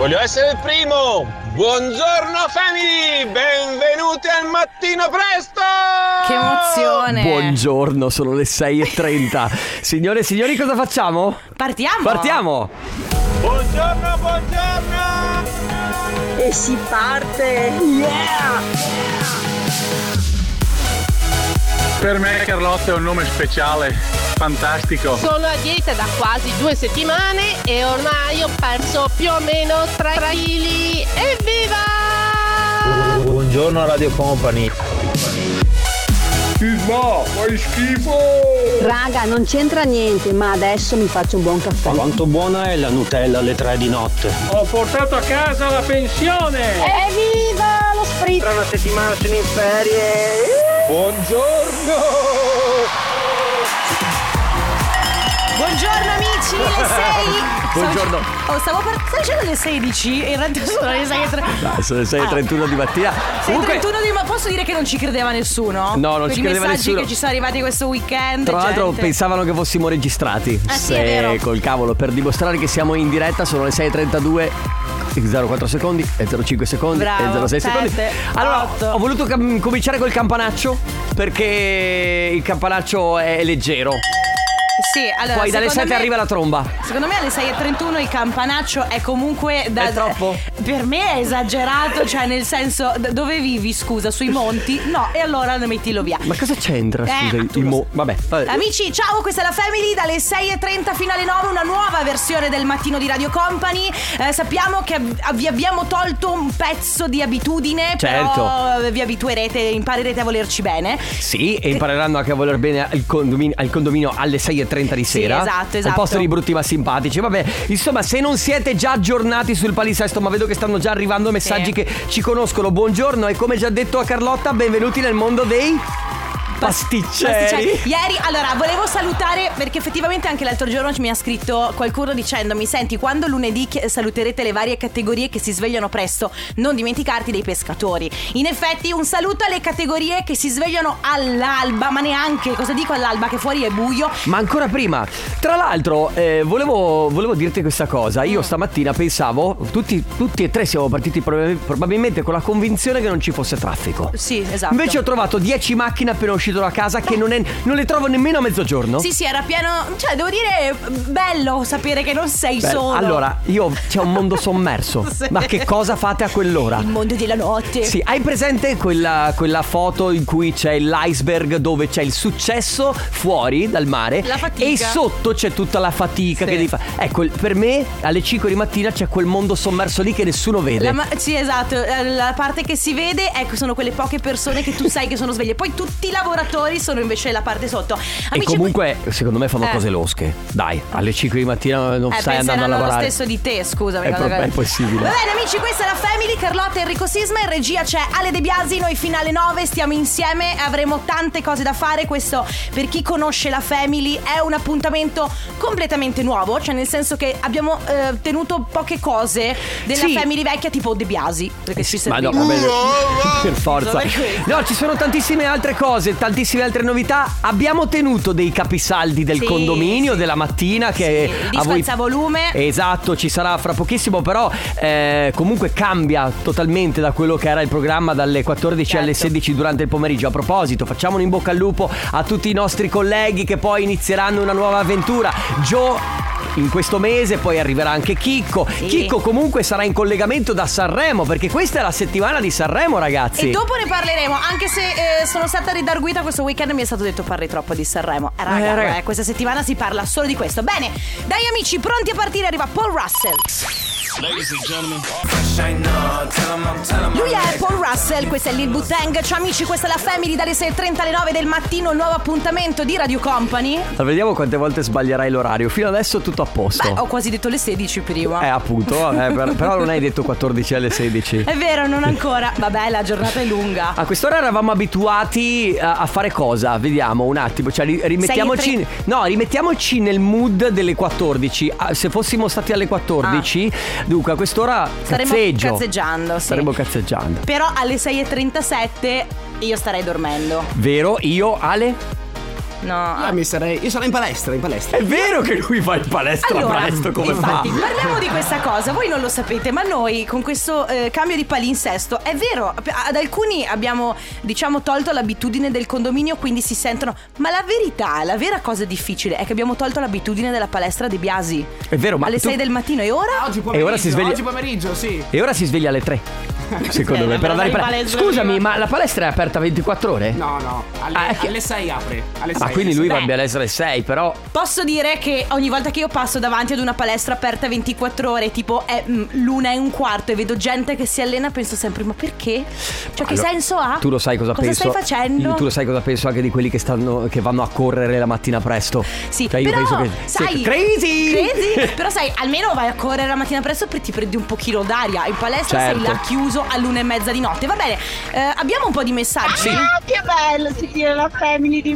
Voglio essere il primo! Buongiorno family! Benvenuti al mattino presto! Che emozione. Buongiorno, sono le 6.30. Signore e signori, cosa facciamo? Partiamo. Partiamo! Buongiorno, buongiorno! E si parte! Per me Carlotta è un nome speciale, fantastico. Sono a dieta da quasi due settimane e ormai ho perso più o meno 3 kg. Evviva! Buongiorno Radio Company. Raga, non c'entra niente, ma adesso mi faccio un buon caffè. Quanto buona è la Nutella alle 3 di notte? Ho portato a casa la pensione! Evviva lo spritz! Tra una settimana sono in ferie. Buongiorno! Buongiorno amici, le 6. Buongiorno. Oh, stavo per... Stai dicendo le 16? In realtà sono le 6 e 3. Dai, sono le 6.31 di mattina. 31 di ma posso dire che non ci credeva nessuno? No, non Quegli ci credeva messaggi nessuno. che ci sono arrivati questo weekend. Tra l'altro gente. pensavano che fossimo registrati. Ah, sì, è vero. col cavolo, per dimostrare che siamo in diretta sono le 6.32. 04 secondi e 05 secondi Bravo, e 06 secondi. sette, Allora, otto. ho voluto cam- cominciare col campanaccio perché il campanaccio è leggero. Sì, allora Poi dalle secondo 7 me- arriva la tromba. Secondo me alle 6.31 il campanaccio è comunque da, È troppo? Per me è esagerato, cioè nel senso d- dove vivi, scusa, sui monti? No, e allora mettilo via. Ma cosa c'entra? Eh, Scusa, ma il mo- vabbè, vabbè. Amici, ciao, questa è la Family dalle 6.30 fino alle 9, una nuova versione del mattino di Radio Company. Eh, sappiamo che av- vi abbiamo tolto un pezzo di abitudine, Certo. però vi abituerete, imparerete a volerci bene. Sì, e impareranno anche a voler bene al condominio, al condominio alle 6.30 di Sì, sera. esatto, Al esatto. posto di brutti ma simpatici. Vabbè, insomma, se non siete già aggiornati sul palinsesto, ma vedo che stanno già arrivando messaggi Sì. che ci conoscono. Buongiorno e come già detto a Carlotta, benvenuti nel mondo dei pasticceri. Pasticceri. Ieri, allora, volevo salutare perché effettivamente anche l'altro giorno mi ha scritto qualcuno dicendomi: Senti, quando lunedì saluterete le varie categorie che si svegliano presto, non dimenticarti dei pescatori. In effetti, un saluto alle categorie che si svegliano all'alba, ma neanche, cosa dico all'alba? Che fuori è buio. Ma ancora prima, tra l'altro, eh, volevo, volevo dirti questa cosa. Mm. Io stamattina pensavo, tutti, tutti e tre siamo partiti prob- probabilmente con la convinzione che non ci fosse traffico. Sì, esatto. Invece ho trovato 10 macchine appena uscito da casa che non, è- non le trovo nemmeno a mezzogiorno. Sì, sì, era pieno. Cioè, devo dire, bello sapere che non sei Beh, solo. Allora, io c'è un mondo sommerso. Sì. Ma che cosa fate a quell'ora? Il mondo della notte. Sì, hai presente quella, quella foto in cui c'è l'iceberg dove c'è il successo fuori dal mare La fatica. e sotto c'è tutta la fatica Sì. che devi fare. Ecco, per me alle 5 di mattina c'è quel mondo sommerso lì che nessuno vede. Ma- sì, esatto. Eh, La parte che si vede ecco, sono quelle poche persone che tu sai che sono sveglie. Poi tutti i lavoratori sono invece la parte sotto. e Amici, comunque, secondo me fanno Eh. cose losche. Dai, alle 5 di mattina non eh, stai andando a penseranno lo lavorare. stesso di te, scusami. È, pro- che- è possibile. Va bene amici, questa è la Family, Carlotta e Enrico Sisma, in regia c'è Ale De Biasi, noi fino alle 9 stiamo insieme, avremo tante cose da fare, questo per chi conosce la Family è un appuntamento completamente nuovo, cioè nel senso che abbiamo eh, tenuto poche cose della Sì. Family vecchia tipo De Biasi, perché ci Ma serviva. no, vabbè, per forza. No, ci sono tantissime altre cose, tantissime altre novità. Abbiamo tenuto dei capisaldi del Sì, condominio sì. della mattina che Sì, a voi volume. Esatto, ci sarà fra pochissimo, però eh, comunque cambia totalmente da quello che era il programma dalle 14 alle Certo. 16 durante il pomeriggio. A proposito, facciamo un in bocca al lupo a tutti i nostri colleghi che poi inizieranno una nuova avventura. Joe in questo mese, poi arriverà anche Chicco. Sì. Chicco comunque sarà in collegamento da Sanremo perché questa è la settimana di Sanremo, ragazzi. E dopo ne parleremo, anche se eh, sono stata ridarguita questo weekend mi è stato detto parli troppo di Sanremo. Eh, raga, Eh, raga. eh, questa settimana si parla solo di questo. Bene, dai amici, pronti a partire, arriva Paul Russell. Lui è Paul Russell, questa è Lil Butang. Ciao amici, questa è la Family dalle 6.30 alle 9 del mattino, nuovo appuntamento di Radio Company. Allora, vediamo quante volte sbaglierai l'orario. Fino adesso tutto a posto. Beh, ho quasi detto le 16 prima. Eh, appunto, vabbè, per- però non hai detto 14 alle 16. È vero, non ancora. Vabbè, la giornata è lunga. A quest'ora eravamo abituati a, a fare cosa? Vediamo un attimo, cioè ri- rimettiamoci, Sei e no, rimettiamoci nel mood delle 14. Ah, se fossimo stati alle 14, dunque a quest'ora Staremmo cazzeggio. cazzeggiando, sì. Staremmo cazzeggiando. Però alle 6.37 io starei dormendo. Vero? Io, Ale? No. Ah, mi sarei, io sarei in palestra, in palestra. È vero che lui va in palestra Allora, presto come infatti, fa? parliamo di questa cosa. Voi non lo sapete, ma noi con questo eh, cambio di palinsesto, è vero, ad alcuni abbiamo, diciamo, tolto l'abitudine del condominio, quindi si sentono. Ma la verità, la vera cosa difficile è che abbiamo tolto l'abitudine della palestra di Biasi. È vero, ma Alle tu- 6 del mattino e ora? Oggi E pomeriggio, ora si sveglia- oggi pomeriggio, sì. E ora si sveglia alle 3. Secondo me, per ma andare in palestra. Scusami, ma la palestra è aperta 24 ore? No, no, alle, Ah, alle 6 apre. Alle Ma 6, quindi lui Beh. va in palestra alle 6, però. Posso dire che ogni volta che io passo davanti ad una palestra aperta 24 ore, tipo è mm, l'una e un quarto, e vedo gente che si allena, penso sempre: ma perché? Cioè, che Allora, senso ha? Tu lo sai cosa, cosa penso? stai facendo? Tu lo sai cosa penso anche di quelli che, stanno, che vanno a correre la mattina presto. Sì, Cioè, io però penso che. sai, Crazy! crazy, però sai, almeno vai a correre la mattina presto e ti prendi un pochino d'aria. In palestra sei Certo. là chiuso all'una e mezza di notte. Va bene, eh, abbiamo un po' di messaggi. Ah, che bello sentire la family di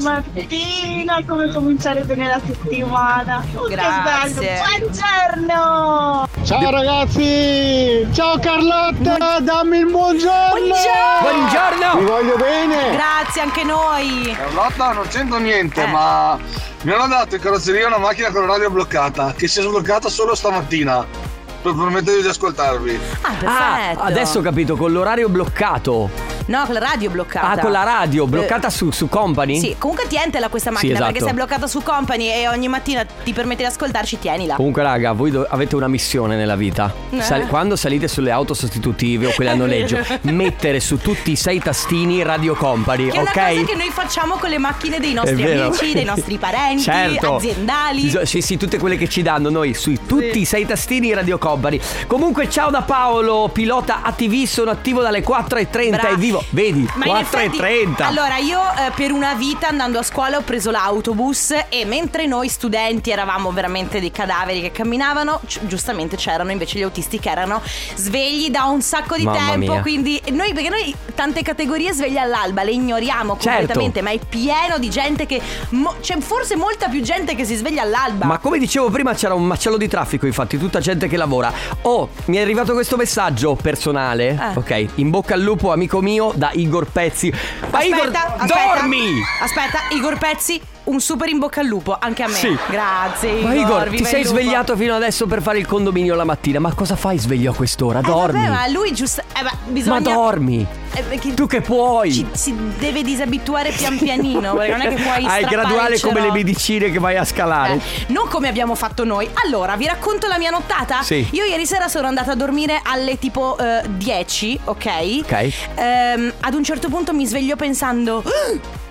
mattina, come cominciare bene la settimana. Oh, Grazie. Che bello. Buongiorno! Ciao ragazzi! Ciao Carlotta, dammi il buongiorno! Buongiorno! Vi Buongiorno! voglio bene! Grazie anche noi. Carlotta non c'entro niente, Eh. ma mi hanno dato in carrozzeria una macchina con la radio bloccata, che si è sbloccata solo stamattina. Per permettervi di ascoltarvi. Ah, Ah, perfetto. adesso ho capito, con l'orario bloccato. No, con la radio bloccata. Ah, con la radio, Eh, bloccata su, su Company? Sì, comunque tientela questa macchina esatto. perché se è bloccata su Company e ogni mattina ti permette di ascoltarci, tienila. Comunque, raga, voi do- avete una missione nella vita. Eh. Sal- quando salite sulle auto sostitutive o quelle a noleggio, mettere su tutti i sei tastini Radio Company, Che è una ok? cosa che noi facciamo con le macchine dei nostri amici, dei nostri parenti, Certo. aziendali. Sì, sì, tutte quelle che ci danno noi sui tutti i sei tastini Radio Company. Comunque, ciao da Paolo, pilota ATV, sono attivo dalle 4.30 Bra- e vivo. Vedi, Ma in effetti, 4.30. allora io eh, per una vita andando a scuola ho preso l'autobus e mentre noi studenti eravamo veramente dei cadaveri che camminavano, gi- giustamente c'erano invece gli autisti che erano svegli da un sacco di Mamma tempo, mia. quindi noi perché noi tante categorie sveglie all'alba le ignoriamo Certo. completamente, ma è pieno di gente che mo- c'è forse molta più gente che si sveglia all'alba. Ma come dicevo prima c'era un macello di traffico, infatti, tutta gente che lavora. Oh, mi è arrivato questo messaggio personale. Eh. Ok, in bocca al lupo, amico mio, da Igor Pezzi. Ma Igor, Aspetta, aspetta. dormi! Aspetta, Igor Pezzi, un super in bocca al lupo, anche a me. Sì. Grazie. Igor, Ma Igor, ti sei svegliato fino adesso per fare il condominio la mattina. Ma cosa fai sveglio a quest'ora? Eh, Dormi. vabbè, ma lui giusto. Eh, ma bisogna. Ma dormi. Eh, perché Tu che puoi. ci- si deve disabituare pian pianino. Perché non è che puoi. Hai strappare graduale come le medicine che vai a scalare. Eh, non come abbiamo fatto noi. Allora, vi racconto la mia nottata? Sì. Io ieri sera sono andata a dormire alle tipo eh, 10, ok? Ok. Ehm, ad un certo punto mi sveglio pensando.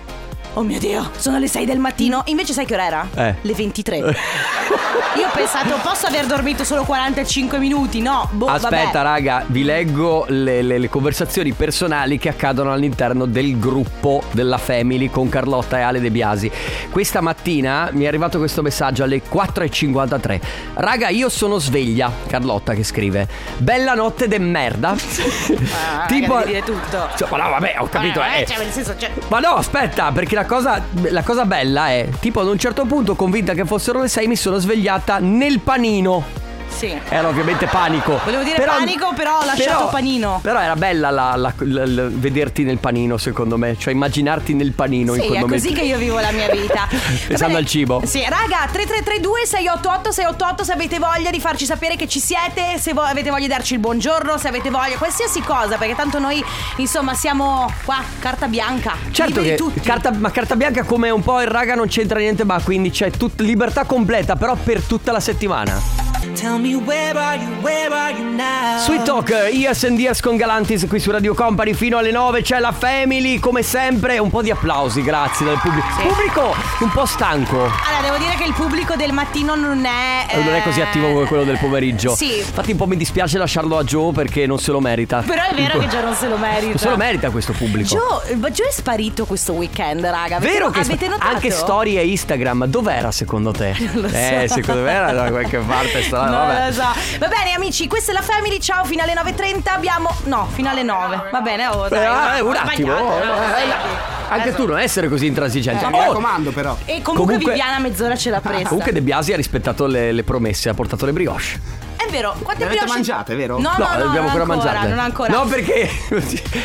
"Ah, Oh mio Dio, sono le 6 del mattino. Invece sai che ora era? Eh. Le 23. Io ho pensato, posso aver dormito solo 45 minuti? No, boh, Aspetta, vabbè. raga, vi leggo le, le- le conversazioni personali che accadono all'interno del gruppo della Family con Carlotta e Ale De Biasi. Questa mattina mi è arrivato questo messaggio alle 4.53. Raga, io sono sveglia. Carlotta che scrive: Bella notte de merda. Ah, tipo dire tutto. Cioè, ma no, vabbè, ho capito. Eh, eh. cioè, nel senso, cioè, Ma no, aspetta, perché la cosa, la cosa bella è, tipo ad un certo punto, convinta che fossero le 6, mi sono svegliata nel panino. Sì. Era ovviamente panico. Volevo dire panico, però ho lasciato panino. Però era bella la- la- la- vederti nel panino, secondo me. Cioè, immaginarti nel panino in Sì, quel è momento. così che io vivo la mia vita. Pensando al cibo. Sì, raga, 3332 688 688 se avete voglia di farci sapere che ci siete, se vo- avete voglia di darci il buongiorno, se avete voglia, qualsiasi cosa, perché tanto noi, insomma, siamo qua, carta bianca. Certo che tutti. carta, ma carta bianca come un po' il raga non c'entra niente, ma quindi c'è tut- libertà completa, però per tutta la settimana. Sweet Talk, Years and Years con Galantis qui su Radio Company fino alle 9 c'è la Family come sempre un po' di applausi grazie dal pubblico pubblico un po' stanco Allora, devo dire che il pubblico del mattino non è. Eh, non è così eh, attivo come quello del pomeriggio Sì. infatti un po' mi dispiace lasciarlo a Joe perché non se lo merita Però è vero che già non se lo merita. non se lo merita questo pubblico Joe, ma Joe è sparito questo weekend, raga. Avete, Vero che avete notato? anche storie e Instagram dov'era secondo te? Non lo so. Eh secondo me era da qualche parte Non vabbè. lo so. Va bene, amici, questa è la Family. Ciao, fino alle 9.30 abbiamo. No, fino alle 9. Va bene, oh, dai. Eh, eh, un attimo sbagliato, oh, no, eh. Anche Adesso- tu non essere così intransigente Eh, mi Oh, raccomando però. E comunque, Comunque- Viviana mezz'ora ce l'ha presa. Comunque De Biasi ha rispettato le, le promesse, ha portato le brioche. È vero, quante brioche- mangiate, vero? No, no, No, no, dobbiamo non ancora mangiarle. non ancora. No, perché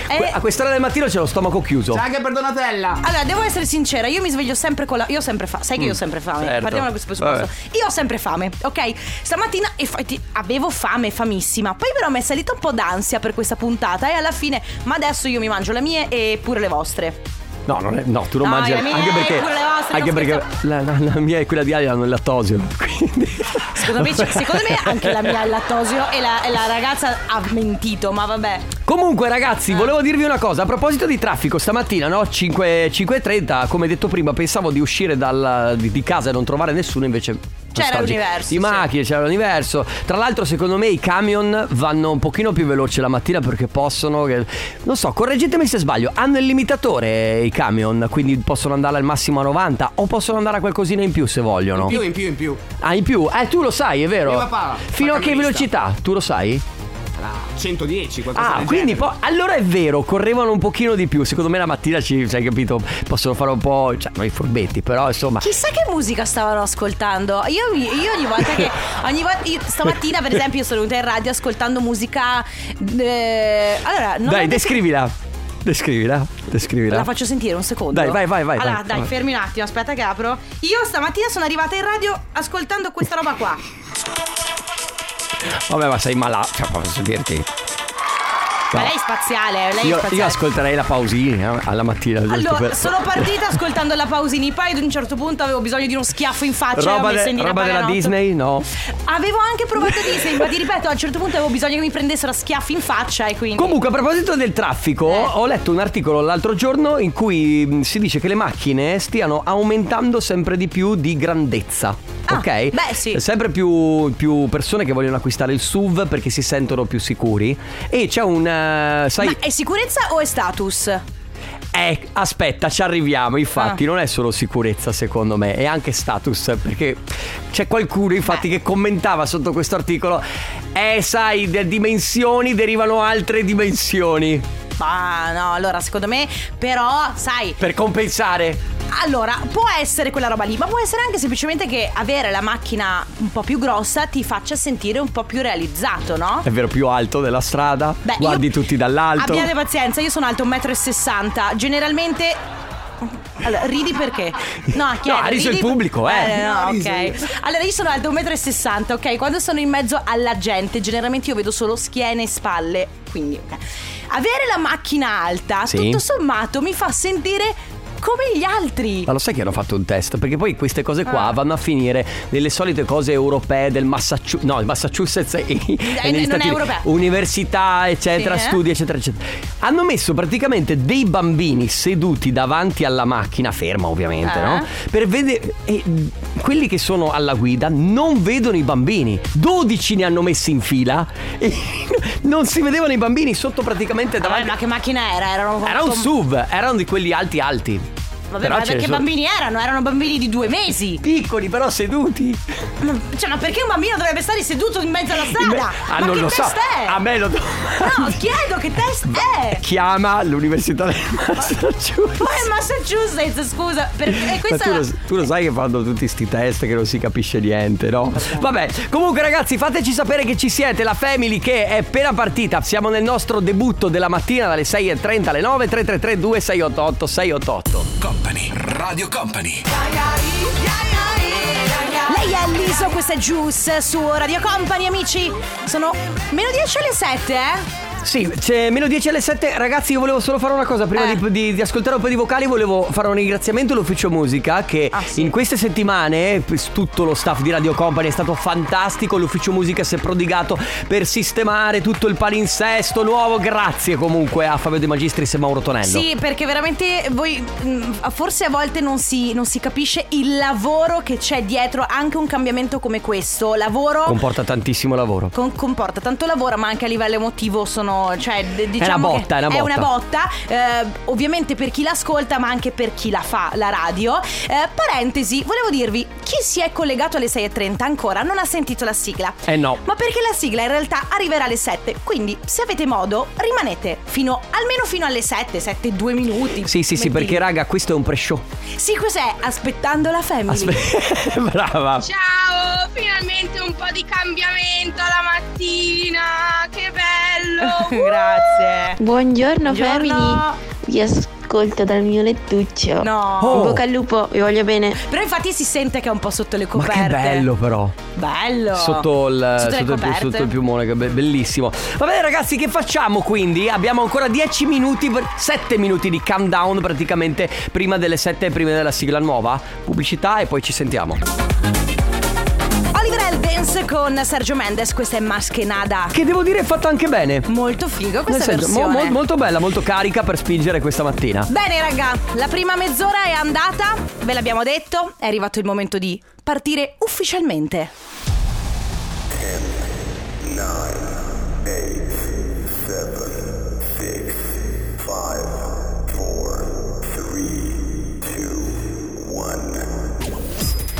Eh. a quest'ora del mattino c'è lo stomaco chiuso. C'è anche per Donatella. Allora, devo essere sincera, io mi sveglio sempre con la. Io ho sempre fame. Sai che io ho sempre fame. certo. Partiamo da questo presupposto. Vabbè. Io ho sempre fame, ok? Stamattina, infatti, avevo fame, famissima. Poi, però, mi è salita un po' d'ansia per questa puntata. E alla fine, ma adesso io mi mangio le mie e pure le vostre. No, è- no, tu non No, mangi anche perché anche perché la, la- la mia e quella di Ali hanno il lattosio. Quindi Secondo me, secondo me anche la mia ha il lattosio e la, e la ragazza ha mentito, ma vabbè. Comunque ragazzi, volevo dirvi una cosa, a proposito di traffico, stamattina no, 5, 5.30, come detto prima, pensavo di uscire dal- di, di casa e non trovare nessuno, invece... C'era l'universo, Di sì. macchine, c'era l'universo. Tra l'altro secondo me i camion vanno un pochino più veloci la mattina perché possono... che- Non so, correggetemi se sbaglio, hanno il limitatore i camion, quindi possono andare al massimo a 90 o possono andare a qualcosina in più se vogliono. In più, in più, in più. Ah, in più? Eh, tu lo sai, è vero? Papà, Fino a che velocità? Tu lo sai? Sarà 110, qualcosa Ah, quindi poi allora è vero, correvano un pochino di più. Secondo me la mattina ci, sai capito, possono fare un po', cioè, noi furbetti, però insomma. Chissà che musica stavano ascoltando. Io, io ogni volta che. Ogni volta, io- stamattina, per esempio, io sono venuta in radio ascoltando musica. eh, allora, non Dai, descrivila. Descrivila, descrivila. La faccio sentire un secondo. Dai, vai, vai, vai, Allora, vai, dai, vai. fermi un attimo, aspetta che apro. Io stamattina sono arrivata in radio ascoltando questa roba qua. Vabbè, ma sei malato, cioè, posso dirti. Ma No. lei è spaziale, lei è Io, spaziale. io ascolterei la pausini eh, alla mattina. giusto Allora, per- sono partita ascoltando la Pausini, poi ad un certo punto avevo bisogno di uno schiaffo in faccia. e ho Roba, messo de- in roba della. Disney? No. Avevo anche provato Disney, ma ti ripeto, a un certo punto avevo bisogno che mi prendessero a schiaffi in faccia e quindi. Comunque, a proposito del traffico, Eh. ho letto un articolo l'altro giorno in cui mh, si dice che le macchine stiano aumentando sempre di più di grandezza. Ah, ok? beh, sì. Sempre più, più persone che vogliono acquistare il SUV perché si sentono più sicuri. E c'è un. Eh, sai. Ma è sicurezza o è status? Eh, aspetta, ci arriviamo. Infatti, Ah. non è solo sicurezza, secondo me, è anche status. Perché c'è qualcuno, infatti, che commentava sotto questo articolo: Eh, sai, da dimensioni derivano altre dimensioni. Ma no, allora secondo me, però, sai, Per compensare. allora può essere quella roba lì, ma può essere anche semplicemente che avere la macchina un po' più grossa ti faccia sentire un po' più realizzato, no? È vero, più alto della strada. Beh, guardi io- tutti dall'alto. Abbiate pazienza, io sono alto 1,60 m. Generalmente. Allora, ridi perché? No, chi è? ha riso il pubblico, eh. no, Ha riso. ok. Allora, io sono alto 1,60 m, ok? Quando sono in mezzo alla gente, generalmente io vedo solo schiene e spalle. Quindi, ok. Avere la macchina alta, Sì. tutto sommato, mi fa sentire come gli altri. Ma lo sai che hanno fatto un test? Perché poi queste cose qua Ah. vanno a finire nelle solite cose europee del Massachusetts. No, il Massachusetts e, e negli non Stati è Uniti. Università, eccetera, Sì, eh? studi, eccetera, eccetera. Hanno messo praticamente dei bambini seduti davanti alla macchina, ferma ovviamente, Eh. no? Per vedere. E quelli che sono alla guida non vedono i bambini. 12 ne hanno messi in fila e non si vedevano i bambini sotto praticamente Vabbè, davanti. ma che macchina era? Erano Era un SUV, erano di quelli alti alti. Vabbè, Però ma perché sono- bambini erano? Erano bambini di due mesi. Piccoli però seduti. Ma- Cioè, ma perché un bambino dovrebbe stare seduto in mezzo alla strada? Ah, ma non che lo so. test è? A me lo do. No, chiedo che test è? Chiama l'università del Massachusetts. Ma è Massachusetts, scusa. Per, e tu, lo, tu lo sai che fanno tutti sti test che non si capisce niente, no? Vabbè, comunque ragazzi, fateci sapere che ci siete, la Family che è appena partita. Siamo nel nostro debutto della mattina dalle 6.30 alle 9, 333 2688 688. Company, Radio Company. Lei è Liso, questa è Juice su Radio Company, amici. Sono meno 10 alle 7, eh? Sì, c'è meno 10 alle 7. Ragazzi, io volevo solo fare una cosa. Prima Eh. di, di- di ascoltare un po' di vocali, volevo fare un ringraziamento all'ufficio musica. Che Ah, sì. in queste settimane tutto lo staff di Radio Company è stato fantastico. L'ufficio musica si è prodigato per sistemare tutto il palinsesto nuovo. Grazie comunque a Fabio De Magistris e Mauro Tonello. Sì, perché veramente voi mh, forse a volte non si, non si capisce il lavoro che c'è dietro anche un cambiamento come questo. Lavoro Comporta tantissimo lavoro. con- comporta tanto lavoro, ma anche a livello emotivo sono. Cioè, d- diciamo botta, che è una botta. botta, eh, ovviamente per chi l'ascolta, ma anche per chi la fa, la radio. Eh, parentesi, volevo dirvi, chi si è collegato alle 6.30 ancora non ha sentito la sigla. Eh no. Ma perché la sigla in realtà arriverà alle 7. Quindi, se avete modo, rimanete fino almeno fino alle 7, 7 e 2 minuti. Sì, sì, sì, perché raga, questo è un pre-show. Sì, cos'è? Aspettando la family. Aspe- Brava. Ciao, finalmente finalmente un po' di cambiamento la mattina, che bello! Grazie. Buongiorno, Buongiorno. family. Vi ascolto dal mio lettuccio. No. Oh. In bocca al lupo, vi voglio bene. Però infatti si sente che è un po' sotto le Ma coperte. che bello però. Bello. Sotto il, Sotto sotto il, sotto il piumone, che be- bellissimo. Va bene ragazzi, che facciamo quindi? Abbiamo ancora 10 minuti, 7 minuti di countdown praticamente prima delle 7 e prima della sigla nuova. Pubblicità e poi ci sentiamo. Eldens con Sergio Mendes, questa è Maschenada. Che devo dire è fatta anche bene. Molto figo questa senso, versione. mo- molto bella, molto carica per spingere questa mattina. Bene raga, la prima mezz'ora è andata, ve l'abbiamo detto, è arrivato il momento di partire ufficialmente.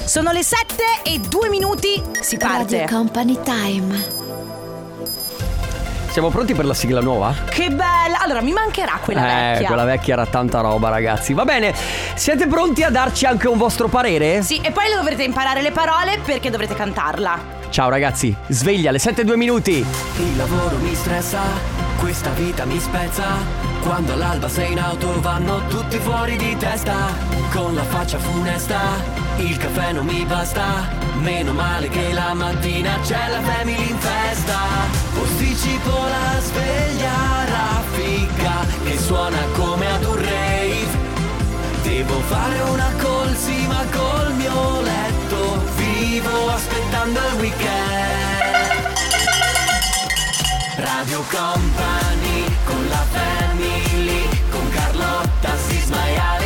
Sono le 7 e 2 minuti, si parte. Company Time. Siamo pronti per la sigla nuova? Che bella! Allora, mi mancherà quella eh, vecchia. quella vecchia era tanta roba, ragazzi. Va bene, siete pronti a darci anche un vostro parere? Sì, e poi dovrete imparare le parole perché dovrete cantarla. Ciao ragazzi, sveglia alle 7 e 2 minuti. Il lavoro mi stressa, questa vita mi spezza. Quando all'alba sei in auto vanno tutti fuori di testa. Con la faccia funesta, il caffè non mi basta. Meno male che la mattina c'è la family in festa. Posticipo la sveglia raffica che suona come ad un rave. Devo fare una colsima col mio letto. Vivo aspettando il weekend. Radio Company con la con Carlotta,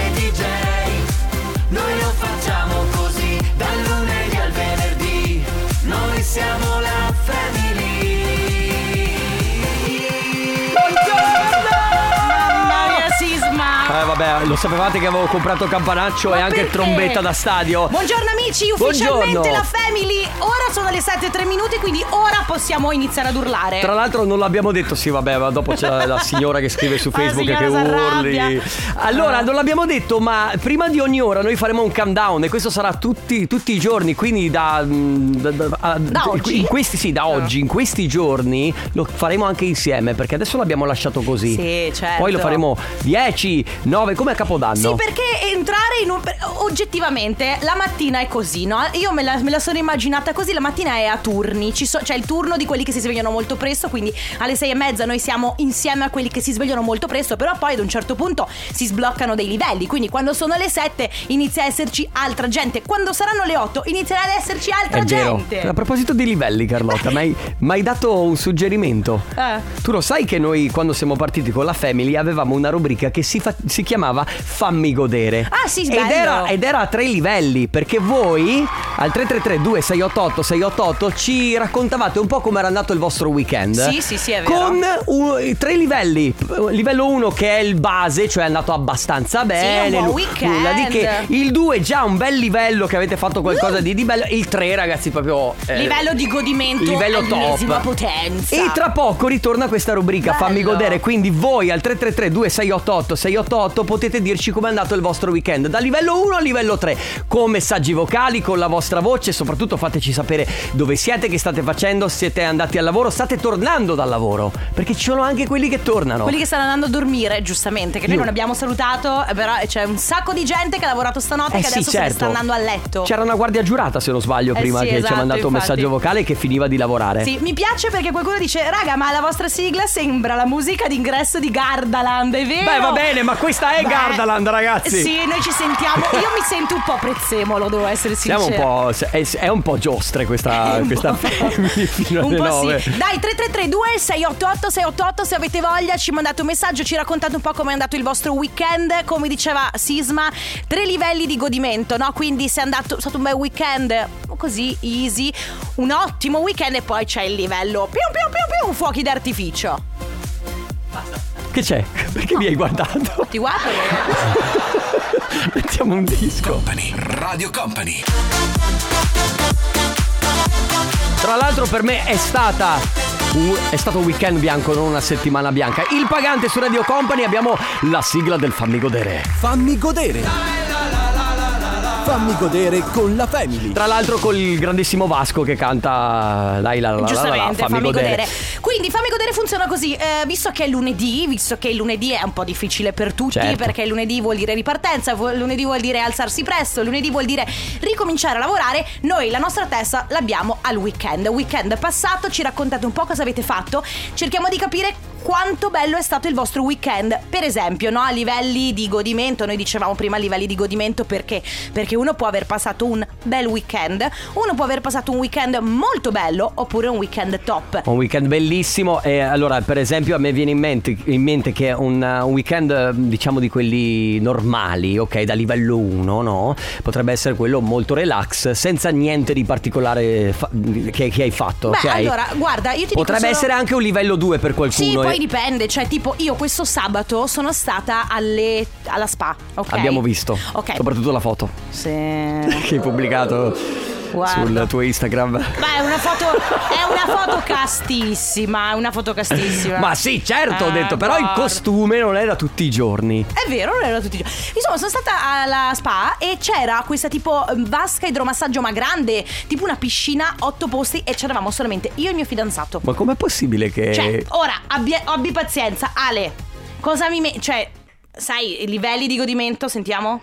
lo sapevate che avevo comprato campanaccio Ma e anche perché? trombetta da stadio? Buongiorno amici, ufficialmente Buongiorno. la Family. Ora sono le 7 e 3 minuti, quindi ora possiamo iniziare ad urlare. Tra l'altro non l'abbiamo detto, sì vabbè, ma dopo c'è la, la signora che scrive su Ah, Facebook che urli. Allora, Ah. non l'abbiamo detto, ma prima di ogni ora noi faremo un countdown e questo sarà tutti, tutti i giorni, quindi da... mm, da, da- a- Da oggi? In questi, sì, da oggi, in questi giorni lo faremo anche insieme perché adesso l'abbiamo lasciato così. Sì, certo. Poi lo faremo 10, 9, come a Capodanno. Sì, perché entrare in un. oggettivamente la mattina è così, no? Io me la, me la sono immaginata così: la mattina è a turni. Ci so- c'è il turno di quelli che si svegliano molto presto, quindi alle sei e mezza noi siamo insieme a quelli che si svegliano molto presto, però poi ad un certo punto si sbloccano dei livelli. Quindi quando sono le 7 inizia a esserci altra gente. Quando saranno le 8 inizierà ad esserci altra È vero. gente. A proposito di livelli, Carlotta, mi hai dato un suggerimento. Eh. Tu lo sai che noi quando siamo partiti con la Family avevamo una rubrica che si, fa- si chiamava Fammi godere. Ah, sì, ed era, ed era a tre livelli perché voi al 333 2688 688 ci raccontavate un po' come era andato il vostro weekend. Sì, sì, sì, è vero. Con uh, tre livelli. Livello 1 che è il base, cioè è andato abbastanza bene. buon nu- weekend. Nulla di che. Il 2 già un bel livello che avete fatto qualcosa di, di bello. Il 3 ragazzi proprio... eh, Livello di godimento livello top. potenza. E tra poco ritorna questa rubrica Bello. Fammi godere Quindi voi al 333 2688 688 Potete dirci com'è andato il vostro weekend Da livello 1 a livello 3 Con messaggi vocali, con la vostra voce Soprattutto fateci sapere dove siete, che state facendo Siete andati al lavoro, state tornando dal lavoro Perché ci sono anche quelli che tornano Quelli che stanno andando a dormire, giustamente, che noi Io- non abbiamo salutato, eh, però c'è un sacco di gente che ha lavorato stanotte Eh che sì, adesso certo. sta andando a letto. C'era una guardia giurata se non sbaglio Eh prima sì, che ci esatto, ha mandato un infatti. messaggio vocale che finiva di lavorare Sì, mi piace perché qualcuno dice, raga, ma la vostra sigla sembra la musica d'ingresso di Gardaland, è vero? Beh va bene ma questa è Beh, Gardaland ragazzi Sì, noi ci sentiamo. Io mi sento un po' prezzemolo, devo essere sincera. Siamo un po'. È, è un po' giostre questa, Un questa fino Un alle po' 9. sì. Dai, 3332 688 688 se avete voglia, ci mandate un messaggio, ci raccontate un po' come è andato il vostro weekend. Come diceva Sisma, tre livelli di godimento, no? Quindi se è andato è stato un bel weekend così easy, un ottimo weekend e poi c'è il livello più più più più fuochi d'artificio. Che c'è? Perché mi hai guardato? Ti guardo? Mettiamo un disco. Company, Radio Company. Tra l'altro per me è stata un- è stato un weekend bianco, non una settimana bianca. Il pagante su Radio Company abbiamo la sigla del Fammi godere. Fammi godere. Fammi godere con la family. Tra l'altro col grandissimo Vasco che canta dai la la la la, la Giustamente, fammi, fammi godere. godere. Quindi fammi godere funziona così, eh, visto che è lunedì, visto che il lunedì è un po' difficile per tutti, Certo. perché lunedì vuol dire ripartenza, lunedì vuol dire alzarsi presto, lunedì vuol dire ricominciare a lavorare, noi la nostra testa l'abbiamo al weekend. Weekend passato, ci raccontate un po' cosa avete fatto, cerchiamo di capire quanto bello è stato il vostro weekend. Per esempio, no, a livelli di godimento, noi dicevamo prima a livelli di godimento perché? Perché uno può aver passato un bel weekend, uno può aver passato un weekend molto bello oppure un weekend top. Un weekend bellissimo e allora per esempio a me viene in mente, in mente che un, un weekend eh, diciamo di quelli normali, ok, da livello 1, no? Potrebbe essere quello molto relax, senza niente di particolare fa- che, che hai fatto, Beh, ok? allora, guarda, io ti Potrebbe solo- essere anche un livello 2 per qualcuno. Sì, eh. poi dipende, cioè tipo io questo sabato sono stata alle, alla spa, ok? Abbiamo visto, Ok. soprattutto la foto Sì. che hai pubblicato Guarda. sul tuo Instagram. Beh, è una foto, è una foto castissima, è una foto castissima. Ma sì, certo, ho Eh, detto, però il costume non da tutti i giorni. È vero, non era tutti i giorni. Insomma, sono stata alla spa e c'era questa tipo eh, vasca idromassaggio ma grande, tipo una piscina, otto posti e c'eravamo solamente io e il mio fidanzato. Ma com'è possibile che... Cioè, ora abbi, abbi pazienza, Ale. Cosa mi metti? Cioè, sai, i livelli di godimento, sentiamo?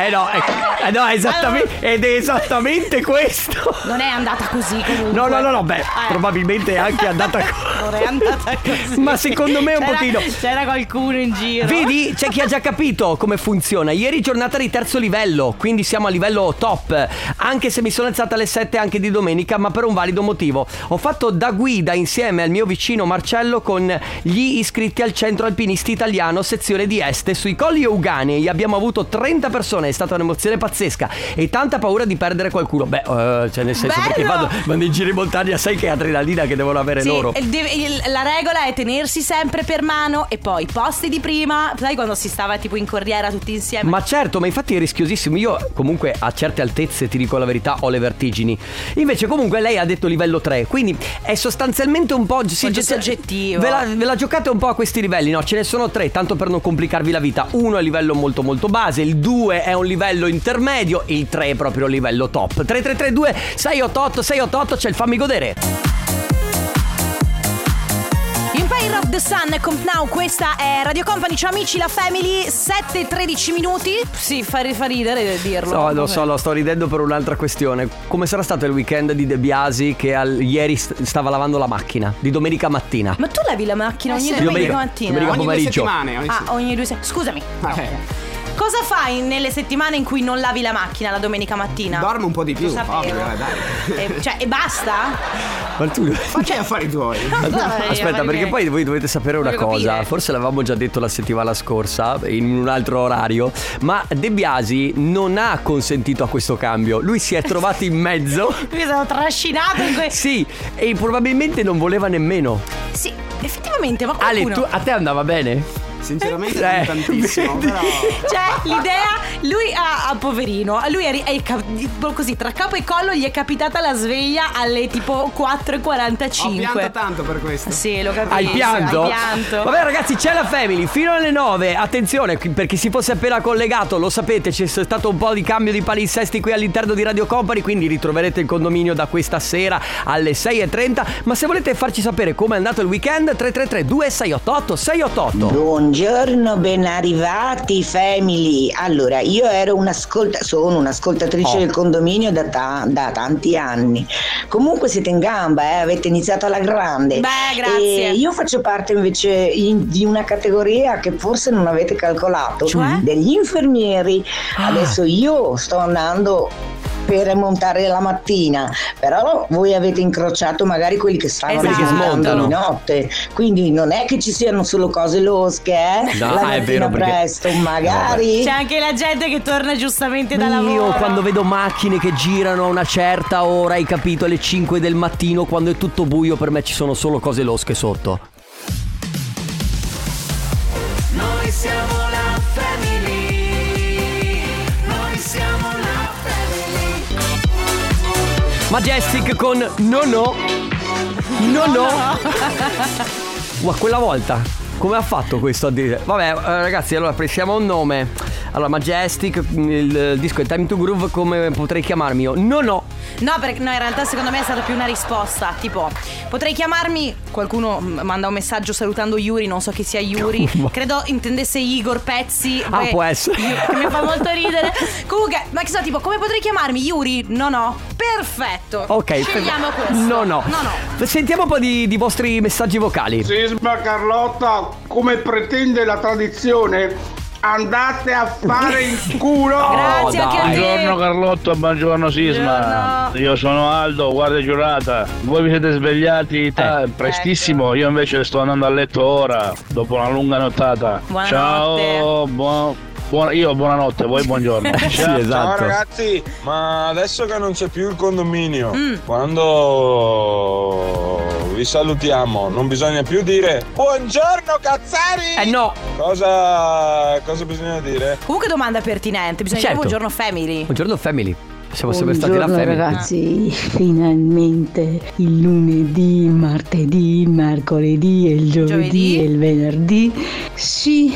Eh no, eh, eh no, è esattamente, ed è esattamente questo. Non è andata così comunque. No, no, no, no, beh, Eh. probabilmente è anche andata così. Non è andata così. Ma secondo me un C'era- pochino. C'era qualcuno in giro. Vedi, c'è chi ha già capito come funziona. Ieri giornata di terzo livello, quindi siamo a livello top. Anche se mi sono alzata alle 7 anche di domenica, ma per un valido motivo. Ho fatto da guida insieme al mio vicino Marcello con gli iscritti al centro alpinisti italiano, sezione di Este, sui colli Euganei. Abbiamo avuto 30 persone, è stata un'emozione pazzesca e tanta paura di perdere qualcuno. Beh, eh, cioè nel senso perché Bello! vado, vado in giro in montagna, sai che adrenalina che devono avere Sì, loro. il- il- la regola è tenersi sempre per mano e poi posti di prima, sai quando si stava tipo in corriera tutti insieme? Ma certo, ma infatti è rischiosissimo. Io comunque a certe altezze, ti dico la verità, ho le vertigini. Invece comunque lei ha detto livello 3, quindi è sostanzialmente un po'... Sì, Molto ge- soggettivo. Ve la, ve la giocate un po' a questi livelli, no? Ce ne sono tre, tanto per non complicarvi la vita. Uno è livello molto molto base, il 2 è un livello intermedio, il 3 è proprio livello top. 3332 688 688 c'è il fammi godere. Empire of the Sun con Now, questa è Radio Company, ciao amici, la Family, 7-13 minuti. Sì, fa, fa ridere dirlo. No, lo so, lo sto ridendo per un'altra questione. Come sarà stato il weekend di De Biasi che al- ieri st- stava lavando la macchina? Di domenica mattina. Ma tu lavi la macchina Eh ogni sì. domenica, Domenica- mattina? domenica Ogni due pomeriggio. settimane. ogni Ah, ogni due se- Scusami. Eh, Cosa fai nelle settimane in cui non lavi la macchina la domenica mattina? Dormo un po' di più. Ovvio, eh, dai. E, cioè, e basta? Ma tu... Facci gli affari tuoi. Aspetta, perché poi voi dovete sapere una Voglio cosa. capire. Forse l'avevamo già detto la settimana scorsa, in un altro orario. Ma De Biasi non ha consentito a questo cambio. Lui si è trovato in mezzo. Mi sono trascinato in questo. Sì, e probabilmente non voleva nemmeno. Sì, effettivamente, ma Ale, qualcuno... tu, a te andava bene? Sinceramente Eh, non tantissimo. Però. Cioè, l'idea, lui ha, ha poverino, a lui è, è cap- così, tra capo e collo gli è capitata la sveglia alle tipo 4.45. Ho pianto tanto per questo. Sì, lo capisco. Hai pianto? Hai pianto. Vabbè ragazzi c'è la Family fino alle 9 Attenzione per chi si fosse appena collegato Lo sapete c'è stato un po' di cambio di palinsesti qui all'interno di Radio Company Quindi ritroverete il condominio da questa sera alle 6.30 Ma se volete farci sapere come è andato il weekend 333 2688 688 Buongiorno, ben arrivati family. Allora, io ero un'ascolta- sono un'ascoltatrice Oh. del condominio da, ta- da tanti anni. Comunque siete in gamba, eh, avete iniziato alla grande. Beh, grazie. E io faccio parte invece in- di una categoria che forse non avete calcolato, Cioè? degli infermieri. Ah. Adesso io sto andando per montare la mattina, però voi avete incrociato magari quelli che stanno Esatto. Quelli che montando smontano. di notte, quindi non è che ci siano solo cose losche, eh? No, la è vero, perché- presto, magari. C'è anche la gente che torna giustamente da lavoro. Io quando vedo macchine che girano a una certa ora, hai capito, alle 5 del mattino, quando è tutto buio, per me ci sono solo cose losche sotto. Noi siamo la family. Majestic con No No. No No. Ma quella volta come ha fatto questo a dire? Vabbè, eh, ragazzi, allora presiamo un nome. Allora, Majestic, il, il disco è Time to Groove, come potrei chiamarmi io? No, no. No, perché no, in realtà secondo me è stata più una risposta. Tipo, potrei chiamarmi. Qualcuno mm, manda un messaggio salutando Yuri, non so chi sia Yuri. Credo intendesse Igor Pezzi. Ah, Beh, può essere. Io- che mi fa molto ridere. Comunque, ma che so, tipo, come potrei chiamarmi Yuri? No, no. Perfetto. Ok, Scegliamo per- questo. No, no. No, no. Sentiamo un po' di, di vostri messaggi vocali. Sisma Carlotta, come pretende la tradizione, andate a fare il culo. Grazie a te. Buongiorno Carlotto, buongiorno Sisma. Io sono Aldo, guardia giurata. Voi vi siete svegliati ta- Eh. prestissimo, io invece sto andando a letto ora, dopo una lunga nottata. Buonanotte. Ciao, buon- buona- io buonanotte, voi buongiorno. Sì, Ciao. esatto. Ciao ragazzi, ma adesso che non c'è più il condominio, Mm. quando vi salutiamo, non bisogna più dire buongiorno cazzari! Eh no! Cosa, cosa bisogna dire? Comunque, domanda pertinente. Bisogna Certo. dire buongiorno, family. Buongiorno family. Siamo sempre stati la Buongiorno family. ragazzi, finalmente il lunedì, il martedì, il mercoledì, e il giovedì, Giovedì. e il venerdì. Sì,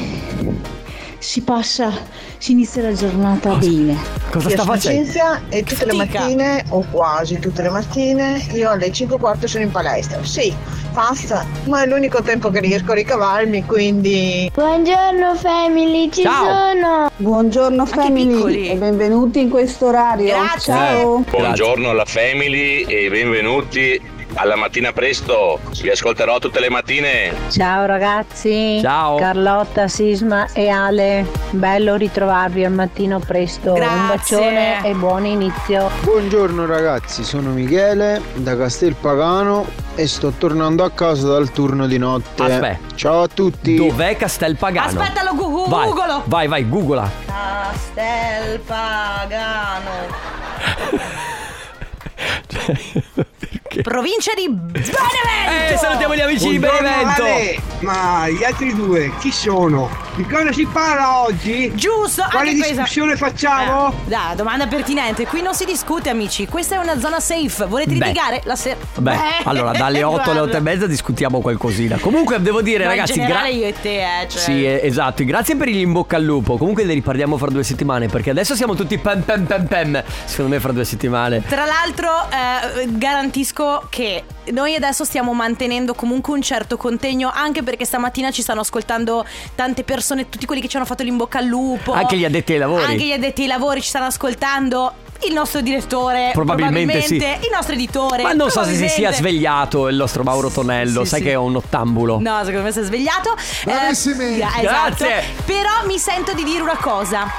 si passa, si inizia la giornata bene. Cosa Io sta sono facendo? Cinzia e tutte le mattine, o quasi tutte le mattine, io alle 5 e quarto sono in palestra. Sì, passa, ma è l'unico tempo che riesco a ricavarmi, quindi... Buongiorno family, ci Ciao. sono. Buongiorno family e benvenuti in questo orario. Grazie. Ciao. Buongiorno alla family e benvenuti alla mattina presto. Vi ascolterò tutte le mattine. Ciao ragazzi. Ciao. Carlotta, Sisma e Ale. Bello ritrovarvi al mattino presto. Grazie. Un bacione e buon inizio. Buongiorno ragazzi, sono Michele da Castelpagano e sto tornando a casa dal turno di notte. Aspetta. Ciao a tutti. Dov'è Castelpagano? Aspetta, lo gu- Vai, googolo. vai, vai, googla. Castel Pagano. Provincia di Benevento. Eh, salutiamo gli amici di Benevento. ma gli altri due chi sono? Di cosa si parla oggi? Giusto. Quale anche questa- discussione facciamo? Eh, dai, domanda pertinente. Qui non si discute, amici. Questa è una zona safe. Volete Beh. litigare? La sera. Beh, allora dalle 8 alle 8 e mezza discutiamo qualcosina. Comunque devo dire, Ma ragazzi, in generale gra- io e te, eh. Cioè. Sì, eh, esatto, grazie per gli in bocca al lupo. Comunque ne riparliamo fra due settimane perché adesso siamo tutti pem pem pem pem. Secondo me fra due settimane. Tra l'altro, eh, garantisco che noi adesso stiamo mantenendo comunque un certo contegno, anche perché stamattina ci stanno ascoltando tante persone, tutti quelli che ci hanno fatto l'in bocca al lupo. Anche gli addetti ai lavori. Anche gli addetti ai lavori ci stanno ascoltando. Il nostro direttore, Probabilmente sì. il nostro editore. Ma non so se si sia probabilmente. svegliato il nostro Mauro Tonello, Sì, sai sì. che è un ottambulo. No, secondo me si è svegliato. Bravissimi. Eh, esatto. Grazie. Però mi sento di dire una cosa.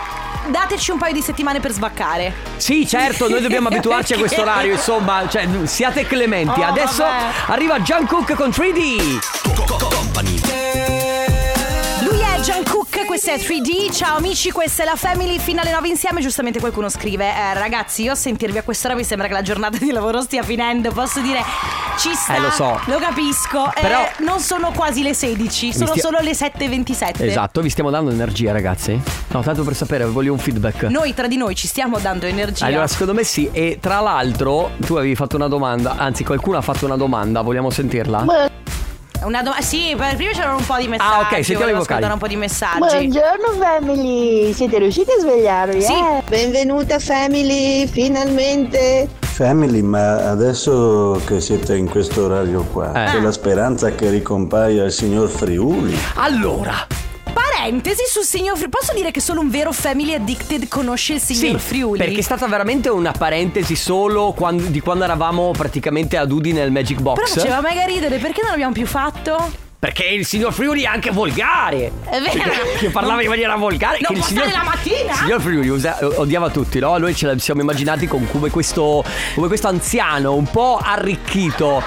Dateci un paio di settimane per svaccare. Sì, certo, noi dobbiamo abituarci a questo orario, insomma, cioè siate clementi. Oh, Adesso vabbè. arriva Jungkook con 3D. Lui è Jungkook, questa è 3D. Ciao amici, questa è la Family. Fino alle 9 insieme. Giustamente qualcuno scrive: eh, Ragazzi, io a sentirvi a quest'ora mi sembra che la giornata di lavoro stia finendo. Posso dire, ci sta. Eh, lo so. Lo capisco. Eh, Però- non sono quasi le 16, sono stia- solo le 7.27. Esatto, vi stiamo dando energia, ragazzi? No, tanto per sapere, voglio un feedback. Noi tra di noi ci stiamo dando energia. Allora, secondo me sì. E tra l'altro, tu avevi fatto una domanda, anzi, qualcuno ha fatto una domanda, vogliamo sentirla? Una doma- sì, per- prima c'erano un po' di messaggi. Ah, ok, sentiamo volevo i vocali. un po' di messaggi. Buongiorno family, siete riusciti a svegliarvi? Sì. eh? Benvenuta family, finalmente! Family, ma adesso che siete in questo orario qua, Eh. c'è la speranza che ricompaia il signor Friuli. Allora, Parentesi sul signor Friuli. Posso dire che solo un vero family addicted conosce il signor sì, Friuli? perché è stata veramente una parentesi solo quando- di quando eravamo praticamente ad Udine nel Magic Box. Però faceva mega ridere, perché non l'abbiamo più fatto? Perché il signor Friuli è anche volgare. È vero. Che parlava in maniera volgare. Non che può signor, stare la mattina? Il signor Friuli usa- odiava tutti, no? Noi ce la siamo immaginati con- come questo, come questo anziano un po' arricchito,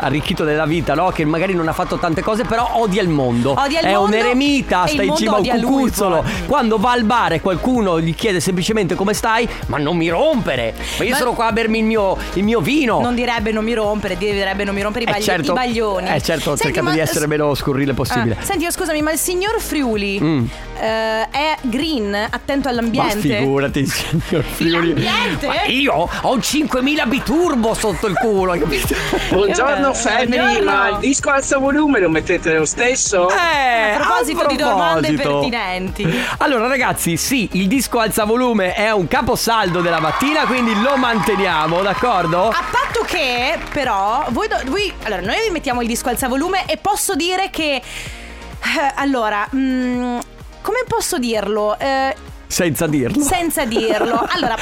arricchito della vita, no? Che magari non ha fatto tante cose, però odia il mondo. Odia il è mondo un eremita, sta in cima a un lui, cucuzzolo. poi. Quando va al bar e qualcuno gli chiede semplicemente come stai, ma non mi rompere. Ma io Ma- sono qua a bermi il mio, il mio vino. Non direbbe non mi rompere, direbbe non mi rompere i, Eh, bagli- certo. i baglioni. Eh, certo, ho Senti, cercato ma di essere meno scurrile possibile. Ah, Senti, scusami, ma il signor Friuli Mm. eh, è green, attento Ma all'ambiente? figurati, signor Friuli. Ma io ho un 5000 biturbo sotto il culo, capito? Buongiorno family, ma il disco alza volume lo mettete lo stesso? Eh, A proposito, a di domande proposito. pertinenti. Allora ragazzi, sì, il disco alza volume è un caposaldo della mattina, quindi lo manteniamo, d'accordo? A patto che, però, voi, do- voi- allora, noi vi mettiamo il disco alzavolume e posso dire che. eh, allora, mm, come posso dirlo? Eh, Senza dirlo. senza dirlo. Allora,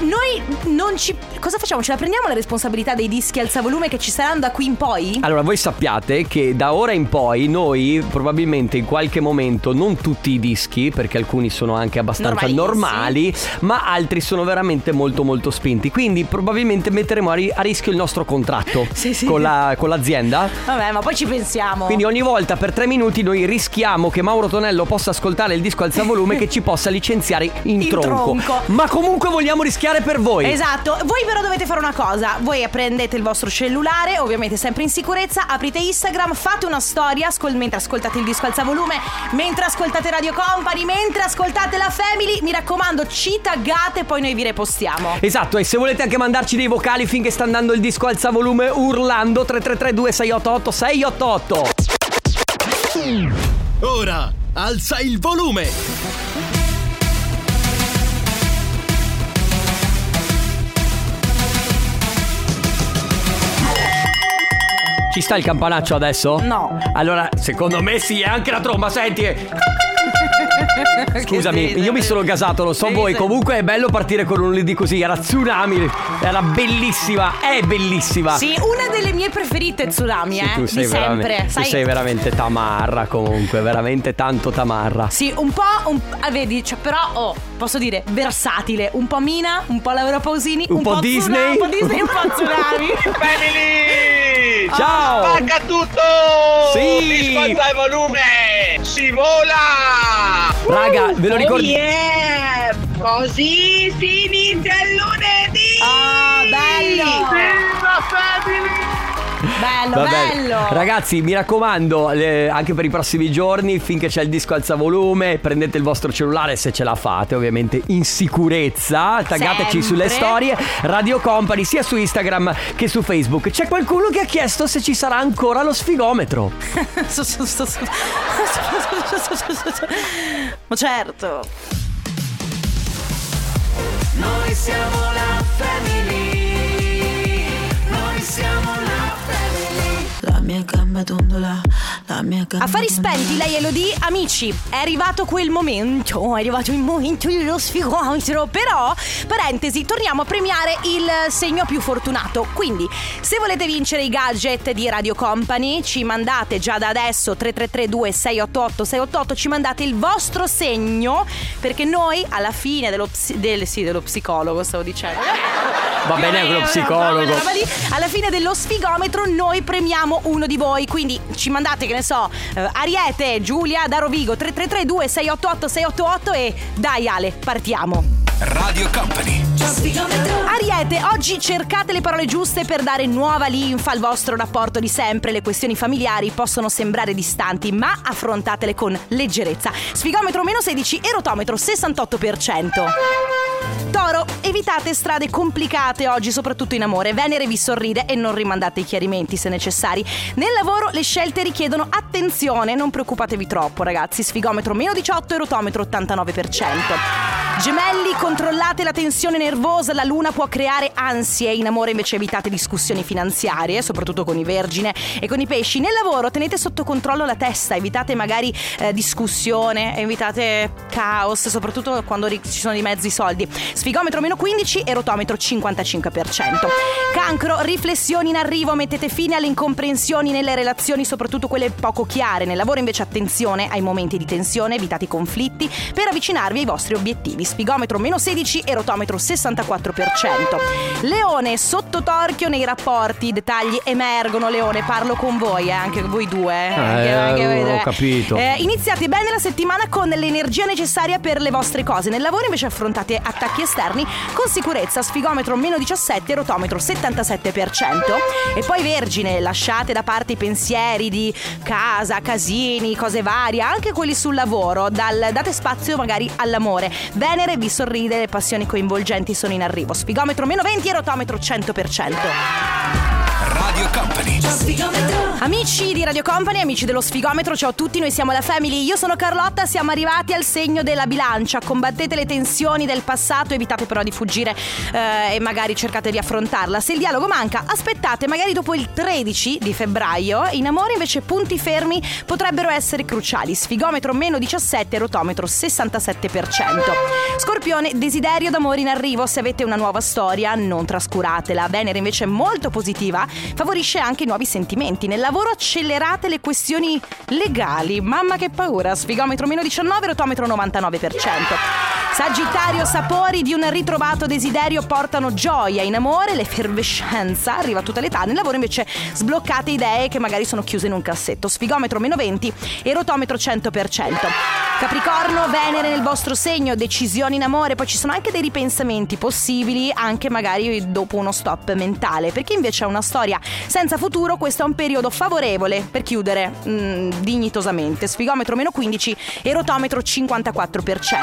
noi non ci. Cosa facciamo? Ce la prendiamo la responsabilità dei dischi alzavolume che ci saranno da qui in poi? Allora, voi sappiate che da ora in poi noi probabilmente in qualche momento, non tutti i dischi, perché alcuni sono anche abbastanza normali, ma altri sono veramente molto molto spinti. Quindi probabilmente metteremo a, ri- a rischio il nostro contratto Sì, sì. Con, la- con l'azienda. Vabbè, ma poi ci pensiamo. Quindi ogni volta per tre minuti noi rischiamo che Mauro Tonello possa ascoltare il disco alzavolume che ci possa licenziare in In tronco. tronco. Ma comunque vogliamo rischiare per voi. Esatto, voi però dovete fare una cosa, voi prendete il vostro cellulare, ovviamente sempre in sicurezza, aprite Instagram, fate una storia ascol- mentre ascoltate il disco alzavolume, mentre ascoltate Radio Company, mentre ascoltate la Family, mi raccomando ci taggate poi noi vi repostiamo. Esatto, e se volete anche mandarci dei vocali finché sta andando il disco alza volume urlando 3332 688 688. Ora alza il volume. Ci sta il campanaccio adesso? No. Allora, secondo me sì, è anche la tromba, senti. Scusami, io mi sono gasato, non so Sì, voi. sì. Comunque è bello partire con un di così. Era tsunami, era bellissima, è bellissima. Sì, una delle mie preferite Tsunami, Sì, eh, tu sei di sempre, veramente, tu sai? sei veramente tamarra comunque, veramente tanto tamarra. Sì, un po', un, ah, vedi, cioè, però, oh, posso dire, versatile. Un po' Mina, un po' Laura Pausini, Un po' Disney. Tsunami, un po' Disney, un po' Tsunami. Family! Ciao! Spacca tutto! Sì! Disco alza il volume! Si vola! Raga, ve lo ricordo. yeah! Così si inizia il lunedì! Ah, bello! Bello, Va bene. bello! Ragazzi, mi raccomando, eh, anche per i prossimi giorni, finché c'è il disco alza volume, prendete il vostro cellulare se ce la fate, ovviamente in sicurezza. Taggateci Sempre. sulle storie Radio Company, sia su Instagram che su Facebook. C'è qualcuno che ha chiesto se ci sarà ancora lo sfigometro. Ma certo. Noi siamo la family. Family. Gamba dondola, la mia gamba Affari spenti, lei Elodie, amici, è arrivato quel momento, è arrivato il momento dello sfigometro, però, parentesi, torniamo a premiare il segno più fortunato, quindi se volete vincere i gadget di Radio Company ci mandate già da adesso 3332 688 688, ci mandate il vostro segno perché noi alla fine dello, psi- del, sì, dello psicologo stavo dicendo. Va bene anche lo psicologo. Alla fine dello sfigometro noi premiamo uno di voi, quindi ci mandate che ne so, eh, Ariete, Giulia da Rovigo 3332 688 688 e dai Ale, partiamo. Radio Company. Ariete, oggi cercate le parole giuste per dare nuova linfa al vostro rapporto di sempre. Le questioni familiari possono sembrare distanti, ma affrontatele con leggerezza. Sfigometro meno 16 e rotometro 68%. Toro, evitate strade complicate oggi, soprattutto in amore. Venere vi sorride e non rimandate i chiarimenti se necessari. Nel lavoro le scelte richiedono attenzione, non preoccupatevi troppo, ragazzi. Sfigometro meno 18 e rotometro 89%. Gemelli, controllate la tensione nervosa, la luna può creare ansie. In amore invece evitate discussioni finanziarie, soprattutto con i vergine e con i pesci. Nel lavoro tenete sotto controllo la testa, evitate magari eh, discussione, evitate caos, soprattutto quando ci sono di mezzo i soldi. Sfigometro meno 15 e rotometro 55%. Cancro, riflessioni in arrivo, mettete fine alle incomprensioni nelle relazioni, soprattutto quelle poco chiare. Nel lavoro invece attenzione ai momenti di tensione, evitate i conflitti per avvicinarvi ai vostri obiettivi. sfigometro meno 16 e rotometro 64%. Leone, sotto torchio nei rapporti, i dettagli emergono, Leone, parlo con voi, eh, anche voi due. eh, anche- anche voi ho due. capito. Eh, iniziate bene la settimana con l'energia necessaria per le vostre cose. Nel lavoro invece affrontate attacchi esterni con sicurezza, sfigometro meno 17 e rotometro 77%. E poi Vergine, lasciate da parte i pensieri di casa, casini, cose varie, anche quelli sul lavoro. Dal- date spazio magari all'amore. Venere vi sorride, le passioni coinvolgenti sono in arrivo. Sfigometro meno 20 e rotometro 100%. Radio Company. Amici di Radio Company, amici dello Sfigometro, ciao a tutti, noi siamo la Family, io sono Carlotta, siamo arrivati al segno della bilancia, combattete le tensioni del passato, evitate però di fuggire eh, e magari cercate di affrontarla. Se il dialogo manca, aspettate, magari dopo il 13 di febbraio, in amore invece punti fermi potrebbero essere cruciali, Sfigometro meno 17, rotometro 67%. Scorpione, desiderio d'amore in arrivo, se avete una nuova storia non trascuratela. Venere invece è molto positiva, favorisce anche i nuovi sentimenti. Nel lavoro accelerate le questioni legali. Mamma che paura, sfigometro meno 19, rotometro 99%. Sagittario, sapori di un ritrovato desiderio portano gioia in amore, l'effervescenza arriva a tutte le età. Nel lavoro invece sbloccate idee che magari sono chiuse in un cassetto. Sfigometro meno 20 e rotometro 100%. Capricorno, Venere nel vostro segno, decisioni in amore, poi ci sono anche dei ripensamenti possibili, anche magari dopo uno stop mentale. Per chi invece ha una storia senza futuro, questo è un periodo favorevole per chiudere mm, dignitosamente. Sfigometro meno 15 e rotometro 54%.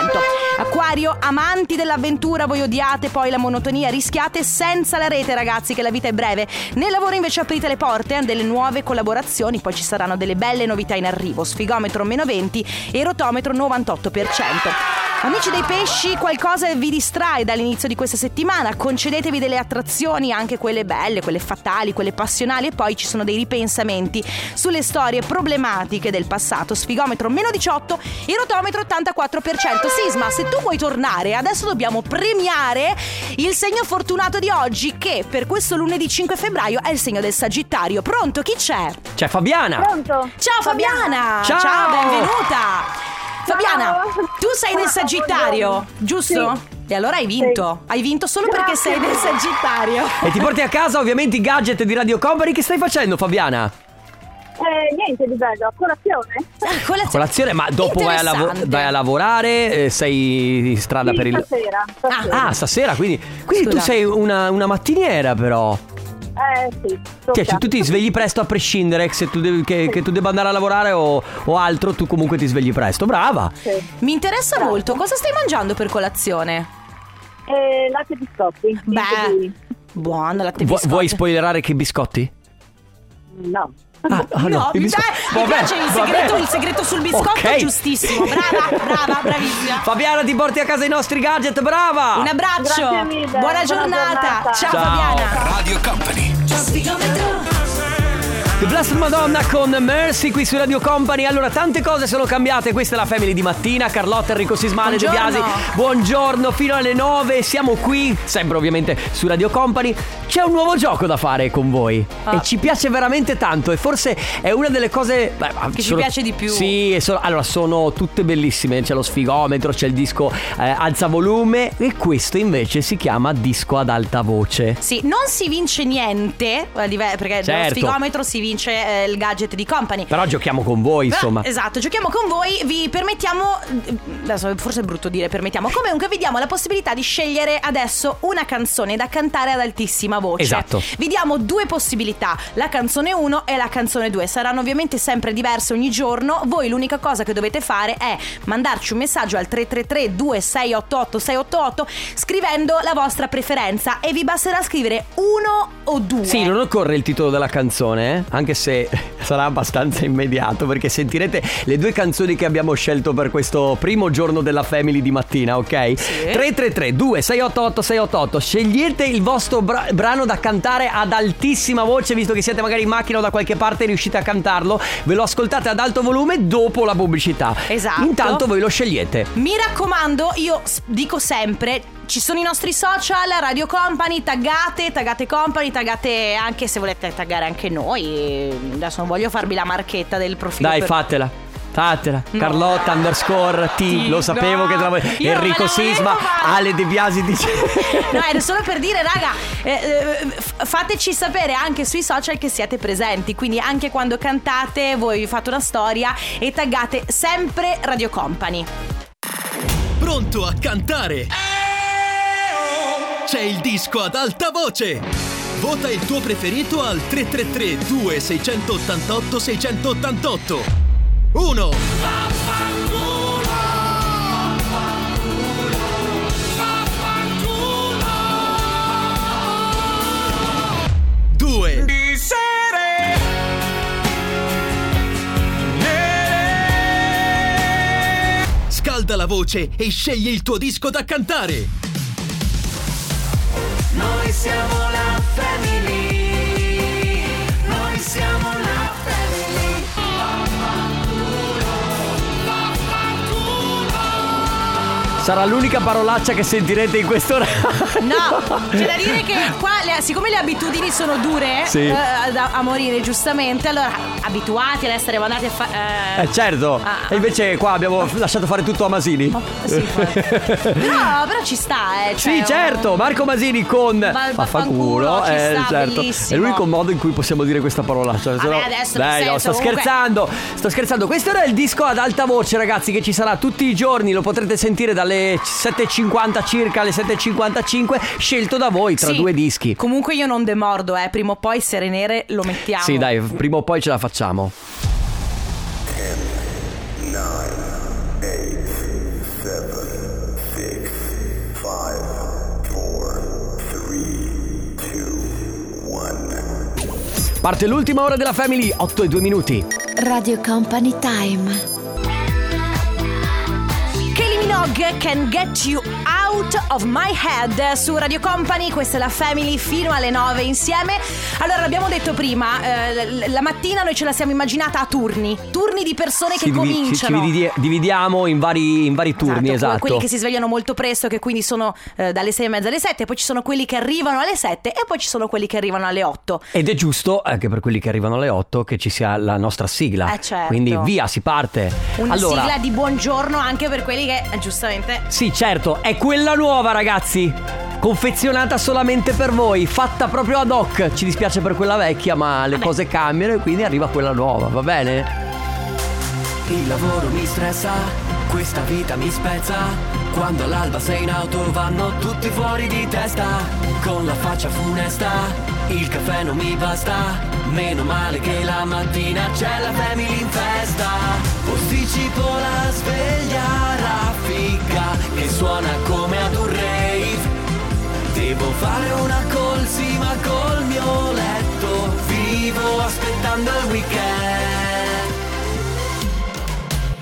Acquario, amanti dell'avventura, voi odiate poi la monotonia, rischiate senza la rete ragazzi che la vita è breve. Nel lavoro invece aprite le porte a delle nuove collaborazioni, poi ci saranno delle belle novità in arrivo. Sfigometro meno 20 e rotometro 98%. Amici dei pesci, qualcosa vi distrae dall'inizio di questa settimana, concedetevi delle attrazioni, anche quelle belle, quelle fatali, quelle passionali e poi ci sono dei ripensamenti sulle storie problematiche del passato. Sfigometro meno 18 e rotometro 84%. Sisma, se tu vuoi tornare, adesso dobbiamo premiare il segno fortunato di oggi che per questo lunedì 5 febbraio è il segno del Sagittario. Pronto? Chi c'è? C'è Fabiana. Pronto? Ciao Fabiana! Ciao. benvenuta! Fabiana, tu sei del Sagittario, giusto? E allora hai vinto. Hai vinto solo perché sei del Sagittario. E ti porti a casa ovviamente i gadget di Radio Company. Che stai facendo, Fabiana? Eh, niente di bello, colazione? colazione. Colazione, ma dopo vai a, Interessante. vai a lavorare? eh, sei in strada Sì, per il. stasera, stasera. Ah, stasera, quindi, quindi tu Scusa. sei una, una mattiniera, però. Eh sì, Cioè, tu ti svegli presto a prescindere se tu devi- che, che tu debba andare a lavorare o, o altro, tu comunque ti svegli presto. Brava. Mi interessa molto, cosa stai mangiando per colazione? Eh, latte e biscotti. Beh, buono, latte e biscotti. vuoi spoilerare che biscotti? No. Ah, ah, no, No, mi, bisco- dai, mi Vabbè, piace il segreto, il segreto sul biscotto, Ok. giustissimo. Brava, brava, bravissima. Fabiana, ti porti a casa i nostri gadget, brava! Un abbraccio. Mille, Buona buona giornata. giornata. Ciao, Ciao. Fabiana. Radio Company. The Blessed Madonna con Mercy qui su Radio Company. Allora, tante cose sono cambiate. Questa è la Family di mattina. Carlotta, Enrico Sismale, De Buongiorno. Biasi. Buongiorno, fino alle 9. Siamo qui, sempre ovviamente su Radio Company. C'è un nuovo gioco da fare con voi. Ah. E ci piace veramente tanto. E forse è una delle cose. beh, Che ci sono- piace di più. Sì, sono- allora sono tutte bellissime. C'è lo sfigometro, c'è il disco eh, alza volume. E questo invece si chiama disco ad alta voce. Sì, non si vince niente, eh, perché Certo. sfigometro si vince eh, il gadget di company. Però giochiamo con voi, Però, insomma. esatto, giochiamo con voi, vi permettiamo, adesso forse è brutto dire permettiamo, comunque vi diamo la possibilità di scegliere adesso una canzone da cantare ad altissima voce. Esatto. Vi diamo due possibilità, la canzone 1 e la canzone 2, saranno ovviamente sempre diverse ogni giorno, voi l'unica cosa che dovete fare è mandarci un messaggio al 333 2688 688 scrivendo la vostra preferenza e vi basterà scrivere uno o due. Sì, non occorre il titolo della canzone, eh? Anche se sarà abbastanza immediato perché sentirete le due canzoni che abbiamo scelto per questo primo giorno della Family di mattina, ok? 333 2688 688 Scegliete il vostro bra- brano da cantare ad altissima voce, visto che siete magari in macchina o da qualche parte e riuscite a cantarlo, ve lo ascoltate ad alto volume dopo la pubblicità. Esatto. Intanto voi lo scegliete. Mi raccomando, io dico sempre. Ci sono i nostri social, Radio Company, taggate, taggate Company, taggate anche se volete taggare anche noi. Adesso non voglio farvi la marchetta del profilo. Dai, per- fatela. Fatela. Carlotta underscore T. Lo sapevo no, che te la me Enrico la volevo Sisma. Ale De Biasi dice. No, era solo per dire, raga, eh, eh, fateci sapere anche sui social che siete presenti. Quindi anche quando cantate, voi fate una storia e taggate sempre Radio Company. Pronto a cantare? C'è il disco ad alta voce. Vota il tuo preferito al 333 2688 688. 1 2 Scalda la voce e scegli il tuo disco da cantare. Noi siamo la family. Sarà l'unica parolaccia che sentirete in quest'ora. No, c'è da dire che qua, le- siccome le abitudini sono dure Sì. eh, da- a morire, giustamente, allora abituati ad essere mandati a fare. Eh certo. Ah. E invece qua abbiamo lasciato fare tutto a Masini. Però, però ci sta, eh. Sì, cioè, certo, Marco Masini con Ma- vaffanculo, ci eh, sta, certo. bellissimo. È l'unico modo in cui possiamo dire questa parolaccia. Se no- adesso, Dai, nel no, senso, sto comunque- scherzando. Sto scherzando. Questo era il disco ad alta voce, ragazzi, che ci sarà tutti i giorni. Lo potrete sentire dalle 7.50 circa alle 7.55, scelto da voi tra Sì. due dischi. Comunque io non demordo, eh. Prima o poi Serenere lo mettiamo. Sì, dai, prima o poi ce la facciamo. Parte l'ultima ora della Family, 8 e 2 minuti. Radio Company Time. Can get you out of my head su Radio Company, questa è la Family fino alle 9 insieme. Allora l'abbiamo detto prima, eh, la mattina noi ce la siamo immaginata a turni, turni di persone che Ci divi- ci- ci cominciano. dividi- dividiamo in vari, in vari turni, Esatto, esatto. Quelli che si svegliano molto presto, che quindi sono eh, dalle 6 e mezza alle 7, poi ci sono quelli che arrivano alle 7 e poi ci sono quelli che arrivano alle 8. Ed è giusto, anche per quelli che arrivano alle 8, che ci sia la nostra sigla. Eh, certo. Quindi via, si parte. Una allora, sigla di buongiorno anche per quelli che eh, giustamente Sì, certo, è quella nuova, ragazzi. Confezionata solamente per voi, fatta proprio ad hoc. Ci dispiace per quella vecchia, ma le cose cambiano e quindi arriva quella nuova, va bene? Il lavoro mi stressa, questa vita mi spezza. Quando all'alba sei in auto vanno tutti fuori di testa. Con la faccia funesta, il caffè non mi basta. Meno male che la mattina c'è la family in festa. Posticipo la sveglia raffica che suona come ad un rave. Devo fare una colsima col mio letto. Vivo aspettando il weekend.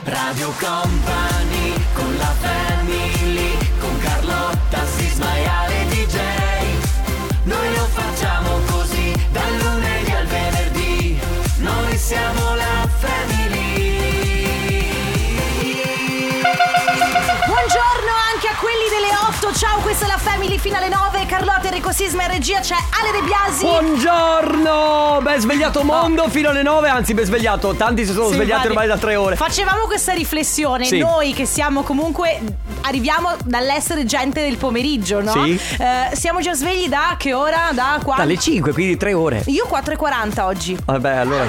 Radio Company con la family, questa è la Family fino alle 9. Carlotta, Enrico Sisma e regia c'è Ale De Biasi. Buongiorno! Ben svegliato mondo fino alle 9, anzi ben svegliato. Tanti si sono Sì, svegliati ormai da tre ore. Facevamo questa riflessione, Sì. noi che siamo comunque arriviamo dall'essere gente del pomeriggio, no? Sì. Eh, siamo già svegli da che ora? Da quando? Dalle 5, quindi tre ore. Io 4.40 oggi. Vabbè, allora.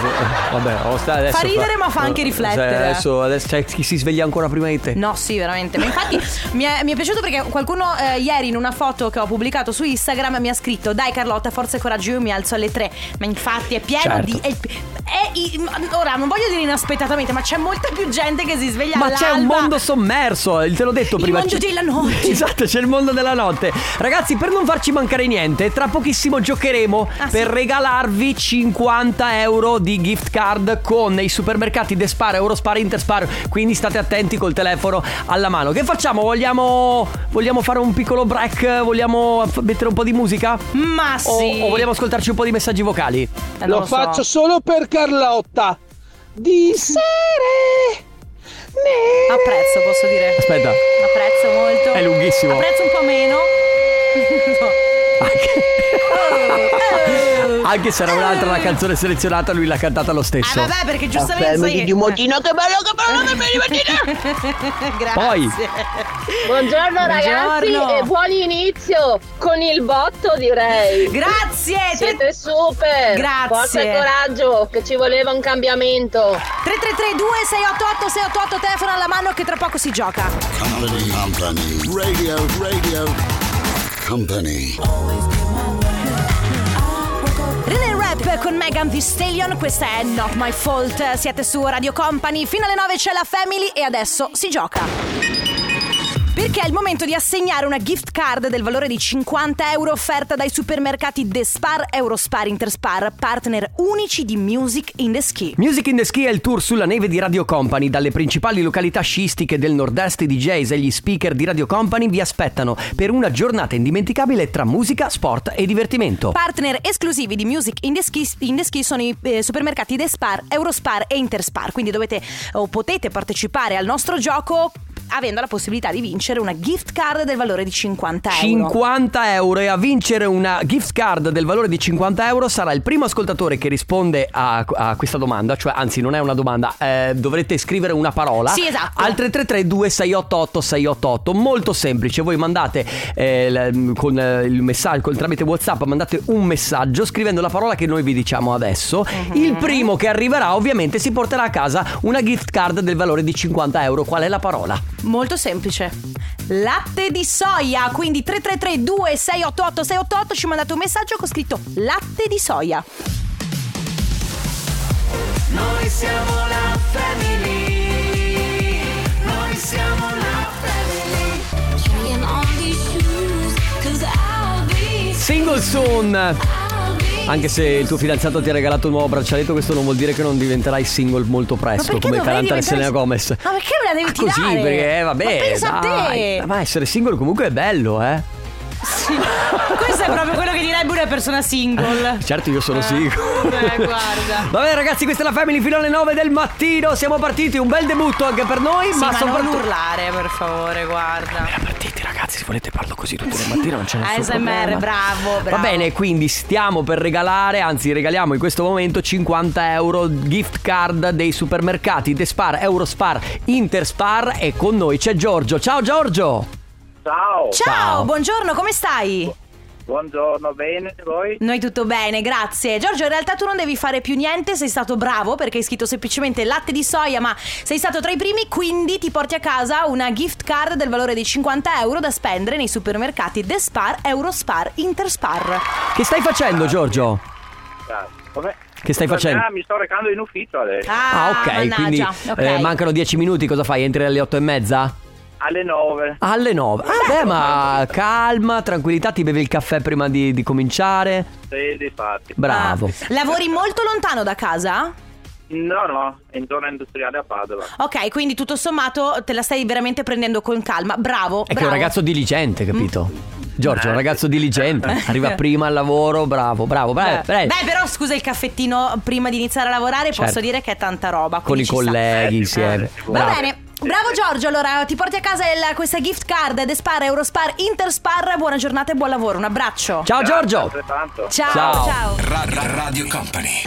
Vabbè, sta- adesso Fa ridere, ma fa anche eh, riflettere. Adesso, adesso c'è chi si sveglia ancora prima di te. No, sì, veramente. Ma infatti mi è, mi è piaciuto perché qualcuno eh, ieri in una foto che ho pubblicato su Instagram mi ha scritto: Dai, Carlotta, forza e coraggio, io mi alzo alle 3. Ma infatti è pieno Certo. di. È, è- ora, non voglio dire inaspettatamente, ma c'è molta più gente che si sveglia Ma c'è un all'alba. mondo sommerso, te l'ho detto Il prima. mondo c'è- della notte. Esatto, c'è il mondo della notte. Ragazzi, per non farci mancare niente, tra pochissimo giocheremo Ah, per sì? regalarvi 50 euro di gift card con i supermercati Despar, Eurospar, Interspar. Quindi state attenti col telefono alla mano. Che facciamo? Vogliamo, vogliamo fare un piccolo break? Vogliamo mettere un po' di musica? Ma O, sì. o vogliamo ascoltarci un po' di messaggi vocali? Eh, non Lo so. faccio solo per Carlotta. Di sere. Apprezzo, posso dire. Aspetta. Apprezzo molto. È lunghissimo. Apprezzo un po' meno. Anche se era un'altra la canzone selezionata, lui l'ha cantata lo Ah, stesso. vabbè, perché giustamente. Sai- di Motina, che bello, che bello, che bello, Grazie. Poi. Buongiorno ragazzi Buongiorno. e buon inizio con il botto direi. Grazie. Siete super. Grazie. Forza e coraggio che ci voleva un cambiamento. 3332 688 688 telefono alla mano che tra poco si gioca. Company, company, radio, radio, company. Rap con Megan Thee Stallion, questa è Not My Fault. Siete su Radio Company, fino alle 9 c'è la Family e adesso si gioca. Perché è il momento di assegnare una gift card del valore di 50 euro offerta dai supermercati The Spar, Eurospar, Interspar, partner unici di Music in the Ski. Music in the Ski è il tour sulla neve di Radio Company. Dalle principali località sciistiche del nord-est, i DJs e gli speaker di Radio Company vi aspettano per una giornata indimenticabile tra musica, sport e divertimento. Partner esclusivi di Music in the Ski, in the Ski sono i eh, supermercati The Spar, Eurospar e Interspar. Quindi dovete o potete partecipare al nostro gioco avendo la possibilità di vincere una gift card del valore di 50 euro. 50 euro e a vincere una gift card del valore di 50 euro sarà il primo ascoltatore che risponde a, a questa domanda, cioè anzi non è una domanda, eh, dovrete scrivere una parola Sì, esatto. al 333 2688 688, molto semplice, voi mandate eh, l- con eh, il messaggio, con- tramite Whatsapp mandate un messaggio scrivendo la parola che noi vi diciamo adesso, Mhm. il primo che arriverà ovviamente si porterà a casa una gift card del valore di 50 euro, qual è la parola? Molto semplice. Latte di soia, quindi 333 2688 688 ci mandate un messaggio con scritto latte di soia. Noi siamo la family. Noi siamo la family. Single soon. Anche se il tuo fidanzato ti ha regalato un nuovo braccialetto, questo non vuol dire che non diventerai single molto presto, come canta diventare- Selena Gomez. Ma perché me la devi Così, tirare? perché eh, vabbè. Ma pensa a dai. te. Ma essere single comunque è bello, eh. Questo è proprio quello che direbbe una persona single. Certo, io sono single. Eh, guarda. Vabbè ragazzi, questa è la Family fino alle 9 del mattino. Siamo partiti, un bel debutto anche per noi, Sì, ma, ma, non soprattutto urlare, per favore, guarda. partiti ragazzi, se volete parlo così tutte le mattine, non c'è nessun ASMR, problema. bravo, bravo. Va bene, quindi stiamo per regalare, anzi regaliamo in questo momento 50 euro gift card dei supermercati The Spar, Eurospar, Interspar e con noi c'è Giorgio. Ciao Giorgio! Ciao. Ciao, buongiorno, come stai? Buongiorno, bene voi? Noi tutto bene, grazie. Giorgio, in realtà tu non devi fare più niente, sei stato bravo perché hai scritto semplicemente latte di soia, ma sei stato tra i primi, quindi ti porti a casa una gift card del valore di 50 euro da spendere nei supermercati The Spar, Eurospar, Interspar. Che stai facendo Giorgio? Grazie. Come? Che stai facendo? Ah, mi sto recando in ufficio adesso. Ah, ok, mannaggia, quindi ok. eh, mancano 10 minuti, cosa fai? Entri alle 8 e mezza? Alle 9. Alle 9. Ah, beh, ma calma, tranquillità, ti bevi il caffè prima di, di cominciare. Sì, di fatti. Bravo. Lavori molto lontano da casa? No, no, in zona industriale a Padova. Ok, quindi tutto sommato te la stai veramente prendendo con calma. Bravo. È che è bravo. un ragazzo diligente, capito? Giorgio, è un ragazzo diligente. Arriva prima al lavoro, bravo, bravo. Beh, Beh, beh, però scusa il caffettino prima di iniziare a lavorare, Certo. posso dire che è tanta roba. con i quindi ci sta. colleghi insieme. Va Bravo. bene. Bravo Giorgio, allora ti porti a casa il- questa gift card The Spar, Eurospar, Interspar. Buona giornata e buon lavoro, un abbraccio. Ciao Giorgio. Altrettanto. Ciao, Ciao. ciao. Ra- ra- Radio Company.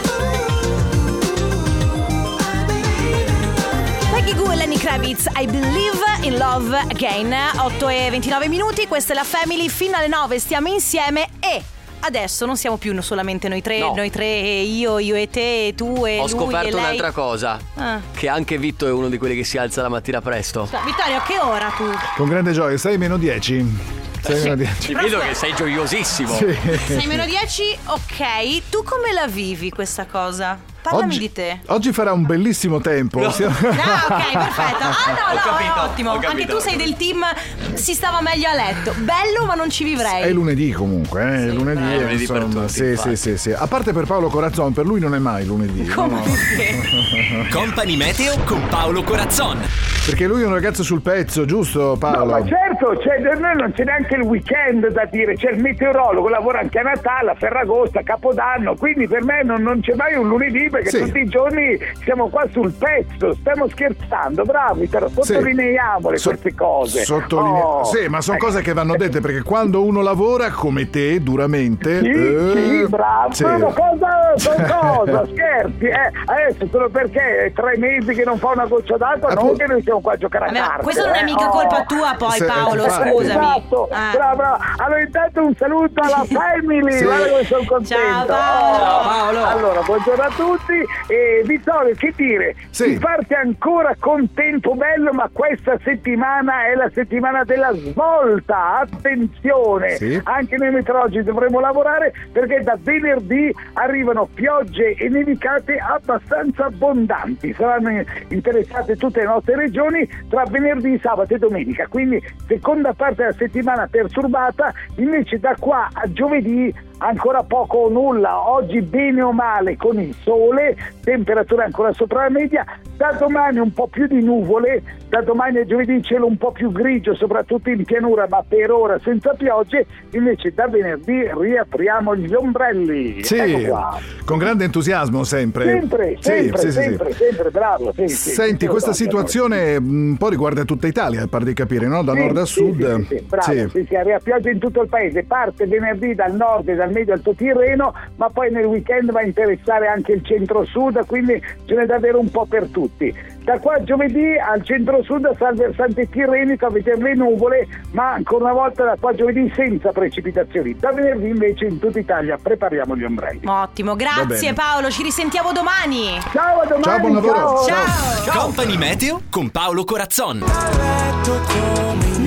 Peggy Goo e Lenny Kravitz, I Believe in Love Again. 8 e 29 minuti, questa è la Family, fino alle 9 stiamo insieme e... Adesso non siamo più solamente noi tre, No. noi tre, io, io e te, tu e Ho lui scoperto e lei. un'altra cosa. Ah. Che anche Vitto è uno di quelli che si alza la mattina presto. Vittorio, a che ora tu? Con grande gioia, 6 meno 10. 6 meno 10. Ci vedo che sei gioiosissimo. Sì. 6 meno 10, ok. Tu come la vivi questa cosa? Parlami Oggi, di te. oggi farà un bellissimo tempo. Siamo- Ah, ok, perfetto. Ah, no, Ho no, capito, ottimo. Anche tu sei del team si stava meglio a letto. Bello, ma non ci vivrei. È lunedì comunque, eh? è lunedì, È lunedì per insomma, tutti, sì, infatti. sì, sì, sì. A parte per Paolo Corazzon, per lui non è mai lunedì. no, no. Company Meteo con Paolo Corazzon. Perché lui è un ragazzo sul pezzo, giusto Paolo? No, ma certo, c'è, per noi non c'è neanche il weekend da dire, c'è il meteorologo, lavora anche a Natale, a Ferragosto, a Capodanno, quindi per me non, non c'è mai un lunedì perché Sì. tutti i giorni siamo qua sul pezzo, stiamo scherzando, bravi, però sottolineiamole So- queste cose. Sottolinea- Oh, sì, ma sono ecco. cose che vanno dette perché quando uno lavora come te, duramente. Sì, eh, sì, bravo, sì. ma cosa, cosa, scherzi, eh? Adesso solo perché è tre mesi che non fa una goccia d'acqua, non che noi siamo qua a giocare a carte. questo non è eh? mica Oh. colpa tua poi Se- Paolo, infatti. scusami. Esatto, Ah. bravo, bravo. Allora intanto un saluto alla family, Sì. guarda come sono contento. Ciao, Paolo. Oh. Ciao, Paolo. Allora, buongiorno a tutti e Vittorio, che dire? Sì. Si parte ancora con tempo bello, ma questa settimana è la settimana della svolta. Attenzione, Sì. anche noi meteorologi dovremo lavorare perché da venerdì arrivano piogge e nevicate abbastanza abbondanti. Saranno interessate tutte le nostre regioni tra venerdì, sabato e domenica. Quindi seconda parte della settimana perturbata, invece da qua a giovedì ancora poco o nulla, oggi bene o male con il sole, temperatura ancora sopra la media, da domani un po' più di nuvole, da domani a giovedì cielo un po' più grigio, soprattutto in pianura, ma per ora senza piogge, invece da venerdì riapriamo gli ombrelli. Sì, Ecco con grande entusiasmo sempre. Sempre, Sì, sempre, sì, sì, sì. sempre, sempre, bravo. Senti, questa situazione un po' riguarda tutta Italia, pare di capire, no? Da nord a sud. Sì, sì, bravo, Sì. sì, pioggia in tutto il paese, parte venerdì dal nord e dal medio alto Tirreno, ma poi nel weekend va a interessare anche il centro-sud, quindi ce n'è davvero un po' per tutti. Da qua a giovedì al centro-sud, sul versante tirrenico, avete le nuvole, ma ancora una volta da qua a giovedì senza precipitazioni. Da venerdì invece in tutta Italia prepariamo gli ombrelli. Ottimo, grazie. Paolo, ci risentiamo domani. Ciao, a domani. Ciao, buon lavoro. Ciao. Company Meteo con Paolo Corazzon.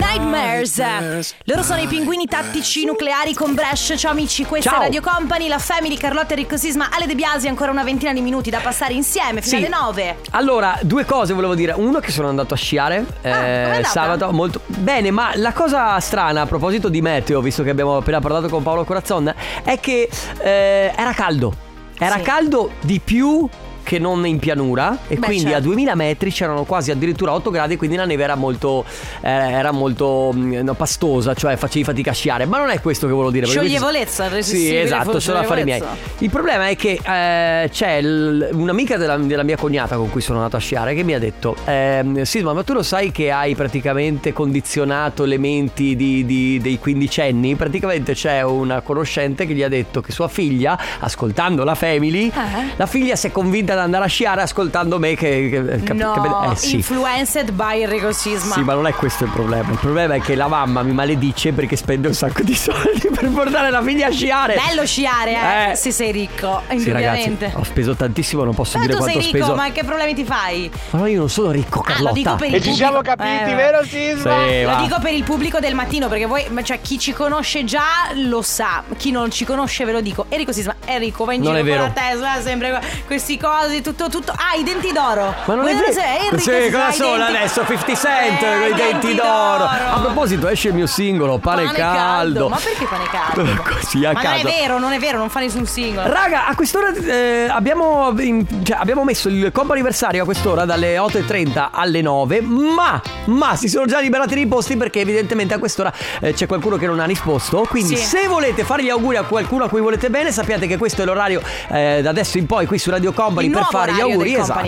Nightmares. Loro sono i pinguini tattici nucleari con Bresh. Ciao amici, questa Ciao. è Radio Company, la Family, Carlotta Enrico Sisma, Ale De Biasi, ancora una ventina di minuti da passare insieme fino Sì. alle 9. Allora, due cose volevo dire. Uno che sono andato a sciare eh, andata? sabato, molto bene, ma la cosa strana a proposito di meteo, visto che abbiamo appena parlato con Paolo Corazzon, è che eh, era caldo. Era Sì. caldo di più che non in pianura. E Beh, quindi certo. a 2000 metri c'erano quasi addirittura 8 gradi quindi la neve era molto eh, era molto mm, no, pastosa cioè facevi fatica a sciare. Ma non è questo che volevo dire Scioglievolezza, sì esatto sono affari miei. il problema è che eh, c'è l- un'amica della, della mia cognata con cui sono andato a sciare che mi ha detto ehm, Sisma ma tu lo sai che hai praticamente condizionato le menti di, di- dei quindicenni? Praticamente c'è una conoscente che gli ha detto che sua figlia ascoltando la Family Eh? la figlia si è convinta ad andare a sciare ascoltando me che, che, che- No, eh sì influenced by Enrico Sisma. sì, ma non è questo il problema. Il problema è che la mamma mi maledice perché spende un sacco di soldi per portare la figlia a sciare. Bello sciare, eh, Eh. se sei ricco, Sì, ragazzi, ho speso tantissimo, non posso Ma dire tu sei quanto ho ricco, speso. ma che problemi ti fai? Ma no, io non sono ricco, Ah, Carlotta. lo dico per il E ci pubblico. siamo capiti, Eh, vero Sì, Sisma? Lo va. dico per il pubblico del mattino perché voi, ma cioè chi ci conosce già lo sa, chi non ci conosce ve lo dico. Enrico Sisma, Enrico va in Non giro con la Tesla, sempre que- questi cosi, tutto, tutto. Ah, i denti d'oro. Ma non è Quello vero. se- Enrico Sì, cosa i sono denti- adesso? 50 Cent Eh, con i denti d'oro. A proposito, esce il mio singolo, pane, Pane caldo. Ma perché pane caldo? Così a ma non caso. è vero, non è vero, non fa nessun singolo. Raga, a quest'ora eh, abbiamo, in- cioè, abbiamo messo il compo anniversario a quest'ora dalle 8.30 alle 9, ma, ma si sono già liberati dei posti perché evidentemente a quest'ora eh, c'è qualcuno che non ha risposto. Quindi Sì. se volete fare gli auguri a qualcuno a cui volete bene, sappiate che questo è l'orario eh, da adesso in poi qui su Radio Company per fare gli auguri. del esatto.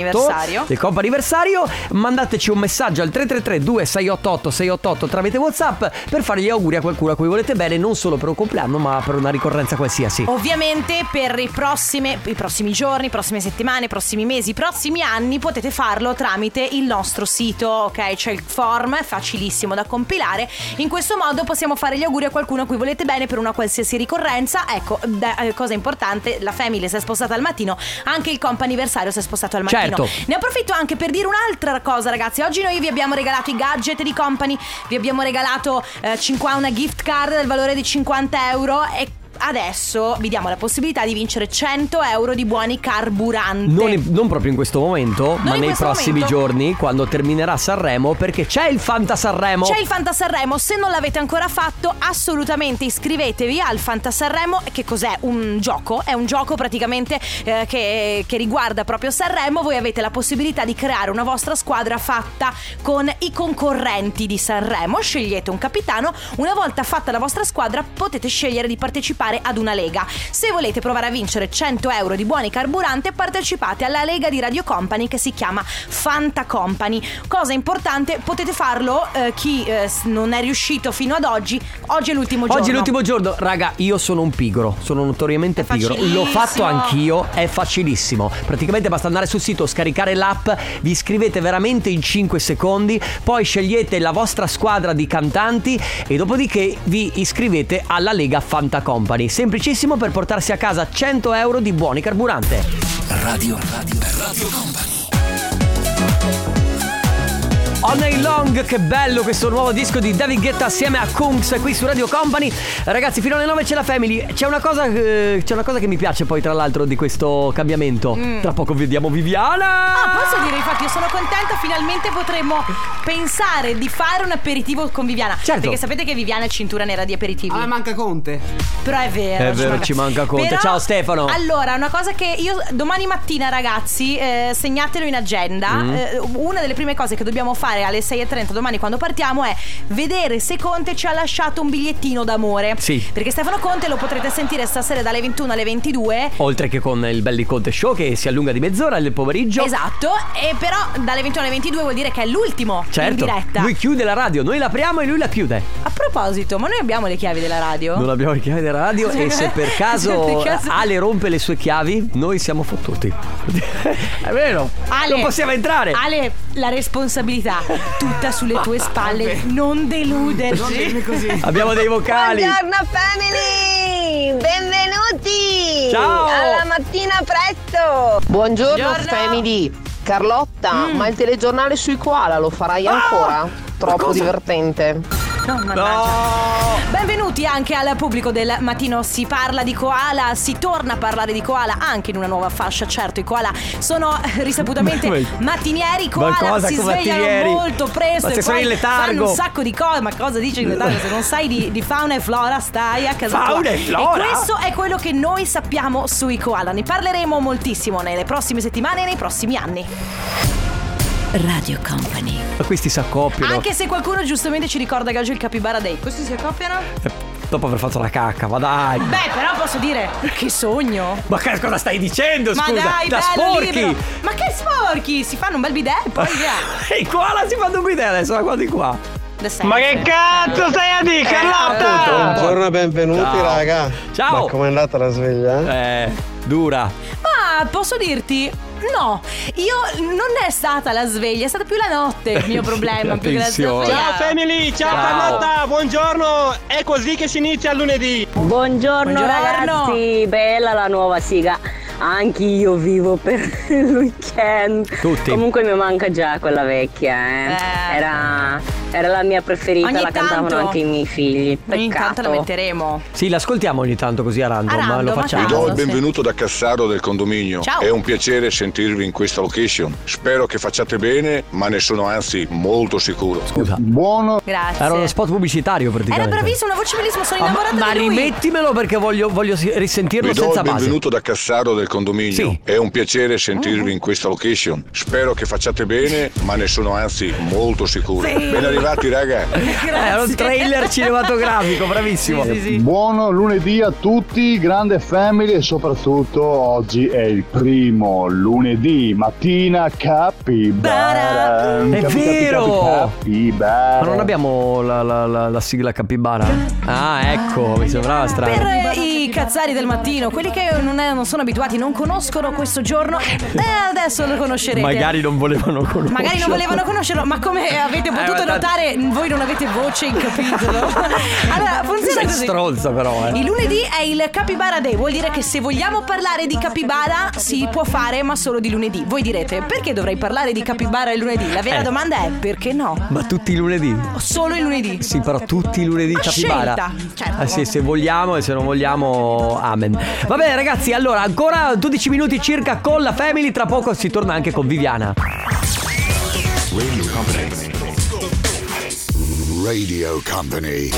Del anniversario. Mandateci un messaggio al 333 2688 688 tramite WhatsApp per fare gli auguri a qualcuno a cui volete bene, non solo per un compleanno, ma per una ricorrenza qualsiasi. Ovviamente per i, prossime- i prossimi giorni, prossime settimane, prossimi mesi, prossimi anni potete farlo tramite il nostro sito, ok? C'è il form, è facilissimo da compilare. In questo modo possiamo fare gli auguri a qualcuno a cui volete bene per una qualsiasi ricorrenza. Ecco, da- eh, cosa importante, la family si è spostata al mattino, anche il comp anniversario si è spostato al mattino. Certo. Ne approfitto anche per dire un'altra cosa, ragazzi. Oggi noi vi abbiamo regalato i gadget di company, vi abbiamo regalato eh, 50 una gift card del valore di 50 euro e adesso vi diamo la possibilità di vincere 100 euro di buoni carburante. Non, in- non proprio in questo momento, ma in nei prossimi momento. giorni, quando terminerà Sanremo, perché c'è il Fanta Sanremo. C'è il Fanta Sanremo, se non l'avete ancora fatto assolutamente iscrivetevi al Fanta Sanremo che cos'è? Un gioco, è un gioco praticamente eh, che, che riguarda proprio Sanremo, voi avete la possibilità di creare una vostra squadra fatta con i concorrenti di Sanremo, scegliete un capitano, una volta fatta la vostra squadra potete scegliere di partecipare partecipare ad una lega. Se volete provare a vincere 100 euro di buoni carburante, partecipate alla lega di Radio Company che si chiama Fanta Company. Cosa importante, potete farlo eh, chi eh, non è riuscito fino ad oggi. Oggi è l'ultimo giorno. Oggi è l'ultimo giorno, raga, io sono un pigro, sono notoriamente pigro. L'ho fatto anch'io, è facilissimo. Praticamente basta andare sul sito, scaricare l'app, vi iscrivete veramente in 5 secondi, poi scegliete la vostra squadra di cantanti e dopodiché vi iscrivete alla Lega Fanta Company. Semplicissimo per portarsi a casa 100 euro di buoni carburante. Radio, radio, radio Company. All Night Long, che bello questo nuovo disco di David Guetta assieme a Kungs qui su Radio Company. Ragazzi, fino alle 9 c'è la Family. C'è una cosa, eh, c'è una cosa che mi piace poi tra l'altro di questo cambiamento. Mm. Tra poco vediamo Viviana. Ah, posso dire, infatti, io sono contenta, finalmente potremmo pensare di fare un aperitivo con Viviana. Certo. Perché sapete che Viviana è cintura nera di aperitivi. Ah, manca Conte. Però è vero. È vero, ci manca Conte. Però, Ciao, Stefano. Allora, una cosa che io domani mattina, ragazzi, eh, segnatelo in agenda. Mm. eh, una delle prime cose che dobbiamo fare alle 6.30 domani quando partiamo è vedere se Conte ci ha lasciato un bigliettino d'amore. Sì. Perché Stefano Conte lo potrete sentire stasera dalle 21 alle 22. Oltre che con il Belli Conte Show che si allunga di mezz'ora nel pomeriggio. Esatto, e però dalle 21 alle 22 vuol dire che è l'ultimo in Certo. diretta. Lui chiude la radio, noi l'apriamo e lui la chiude. A proposito, ma noi abbiamo le chiavi della radio? Non abbiamo le chiavi della radio e se per caso, caso- Ale rompe le sue chiavi, noi siamo fottuti. È vero. Ale, non possiamo entrare. Ale, la responsabilità tutta sulle tue spalle. Non deluderci. Non dirmi così. Abbiamo dei vocali. Buongiorno family, benvenuti Ciao. alla mattina presto. Buongiorno, Buongiorno. family. Carlotta, ma il telegiornale sui koala lo farai ancora? Troppo divertente. No, mannaggia. Benvenuti anche al pubblico del mattino. Si parla di koala, si torna a parlare di koala anche in una nuova fascia. Certo, i koala sono risaputamente Ma- mattinieri. Koala si svegliano mattinieri? molto presto Ma e sono poi in letargo. fanno un sacco di cose. Ma cosa dici in letargo? Se non sai di, di fauna e flora, stai a casa Fauna e flora? E questo è quello che noi sappiamo sui koala. Ne parleremo moltissimo nelle prossime settimane e nei prossimi anni. Radio Company. Ma questi si accoppiano. Anche se qualcuno giustamente ci ricorda che oggi è il Capybara Day. Questi si accoppiano? Eh, Dopo aver fatto la cacca, ma dai. Beh, però posso dire, che sogno. Ma che cosa stai dicendo? Ma Scusa, dai, da bello, sporchi. libero. Ma che sporchi? Si fanno un bel bidet e poi via. E i koala si fanno guidare adesso, da qua di qua. Ma che cazzo stai a dire, Carlotta? Buongiorno e benvenuti Ciao. raga. Ciao. Ma com'è andata la sveglia? Eh, dura. Ma posso dirti? No, io non è stata la sveglia, è stata più la notte il mio problema. più che la sveglia. Ciao family, ciao, Ciao. Carlotta, buongiorno. È così che si inizia il lunedì. Buongiorno, Buongiorno. ragazzi, bella la nuova sigla. Anch'io vivo per il weekend. Tutti. Comunque mi manca già quella vecchia, eh. Eh. Era, era la mia preferita, Ogni la cantavano tanto. anche i miei figli. Ogni tanto la Peccato. metteremo. Sì, l'ascoltiamo ogni tanto così a random, A random, lo facciamo. Vi do il sì. benvenuto da Cassaro del condominio. Ciao. È un piacere sentirvi in questa location. Spero che facciate bene, ma ne sono anzi molto sicuro. Scusa. Buono. Grazie. Era uno spot pubblicitario Era praticamente. bravissimo, una voce bellissima, sono Ah, innamorata ma di lui. rimettimelo perché voglio, voglio risentirlo Vi do senza il base. benvenuto da Cassaro del condominio. Sì. È un piacere sentirvi in questa location. Spero che facciate bene, ma ne sono anzi molto sicuro. Sì. Ben arrivati, raga. Eh, Era un trailer cinematografico, bravissimo. Sì, sì, sì. Buono lunedì a tutti, grande family e soprattutto oggi è il primo lunedì mattina capibara. È Capi, vero! capi, capibara. Ma non abbiamo la, la- la- la sigla capibara? Ah, ecco, mi sembrava strano. Per i cazzari del mattino, quelli che non, è- non sono abituati, non conoscono questo giorno, eh, adesso lo conoscerete. Magari non volevano conoscerlo. Magari non volevano conoscerlo, ma come avete potuto Eh, ma- notare, voi non avete voce in capitolo. allora, funziona Sei così. stronza però, eh. Il lunedì è il Capybara Day, vuol dire che se vogliamo parlare di capibara si può fare, ma solo di lunedì. Voi direte, perché dovrei parlare di capibara il lunedì? La vera Eh. domanda è perché no? Ma tutti i lunedì? Solo il lunedì. Sì, però tutti i lunedì A capibara. scelta, certo. Ah, sì, se vogliamo e se non vogliamo, amen. Va bene, ragazzi, allora ancora 12 minuti circa con la Family. Tra poco si torna anche con Viviana. Radio Company. Radio Company.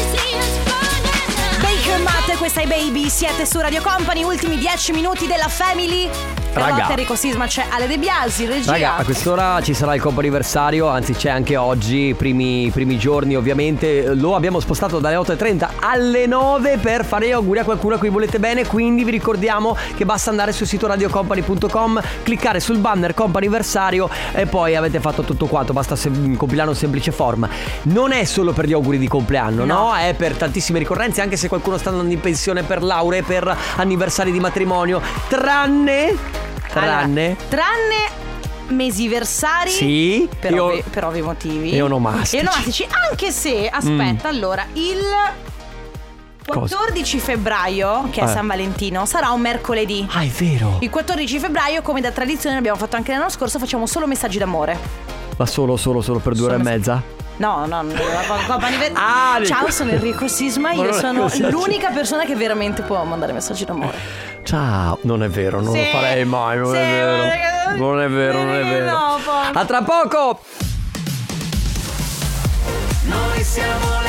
Baker Matt, questa è Baby, siete su Radio Company, ultimi 10 minuti della Family. Raga. Carlotta Enrico Sisma c'è Ale De Biasi, regia. Raga, a quest'ora ci sarà il comp'anniversario, anzi c'è anche oggi, primi, primi giorni ovviamente. Lo abbiamo spostato dalle 8.30 alle 9 per fare gli auguri a qualcuno a cui volete bene. Quindi vi ricordiamo che basta andare sul sito radiocompany.com, cliccare sul banner comp'anniversario e poi avete fatto tutto quanto. Basta sem- compilare un semplice form. Non è solo per gli auguri di compleanno, no? È per tantissime ricorrenze, anche se qualcuno sta andando in pensione per lauree, per anniversari di matrimonio. Tranne. Tranne. Allora, tranne mesiversari Sì, per, io- ovvi, per ovvi motivi E onomastici. E onomastici, anche se aspetta Mm. allora il 14 febbraio che è Eh. San Valentino sarà un mercoledì Ah, è vero. il 14 febbraio come da tradizione l'abbiamo fatto anche l'anno scorso facciamo solo messaggi d'amore Ma solo, solo, solo per due ore e mezza? No, no, no, Ah, Ciao, sono Enrico Sisma, Ma io è sono l'unica persona che veramente può mandare messaggi d'amore. Ciao, non è vero, non Sì, lo farei mai, non sì, è vero. Non è vero, non è vero. A tra poco! Noi siamo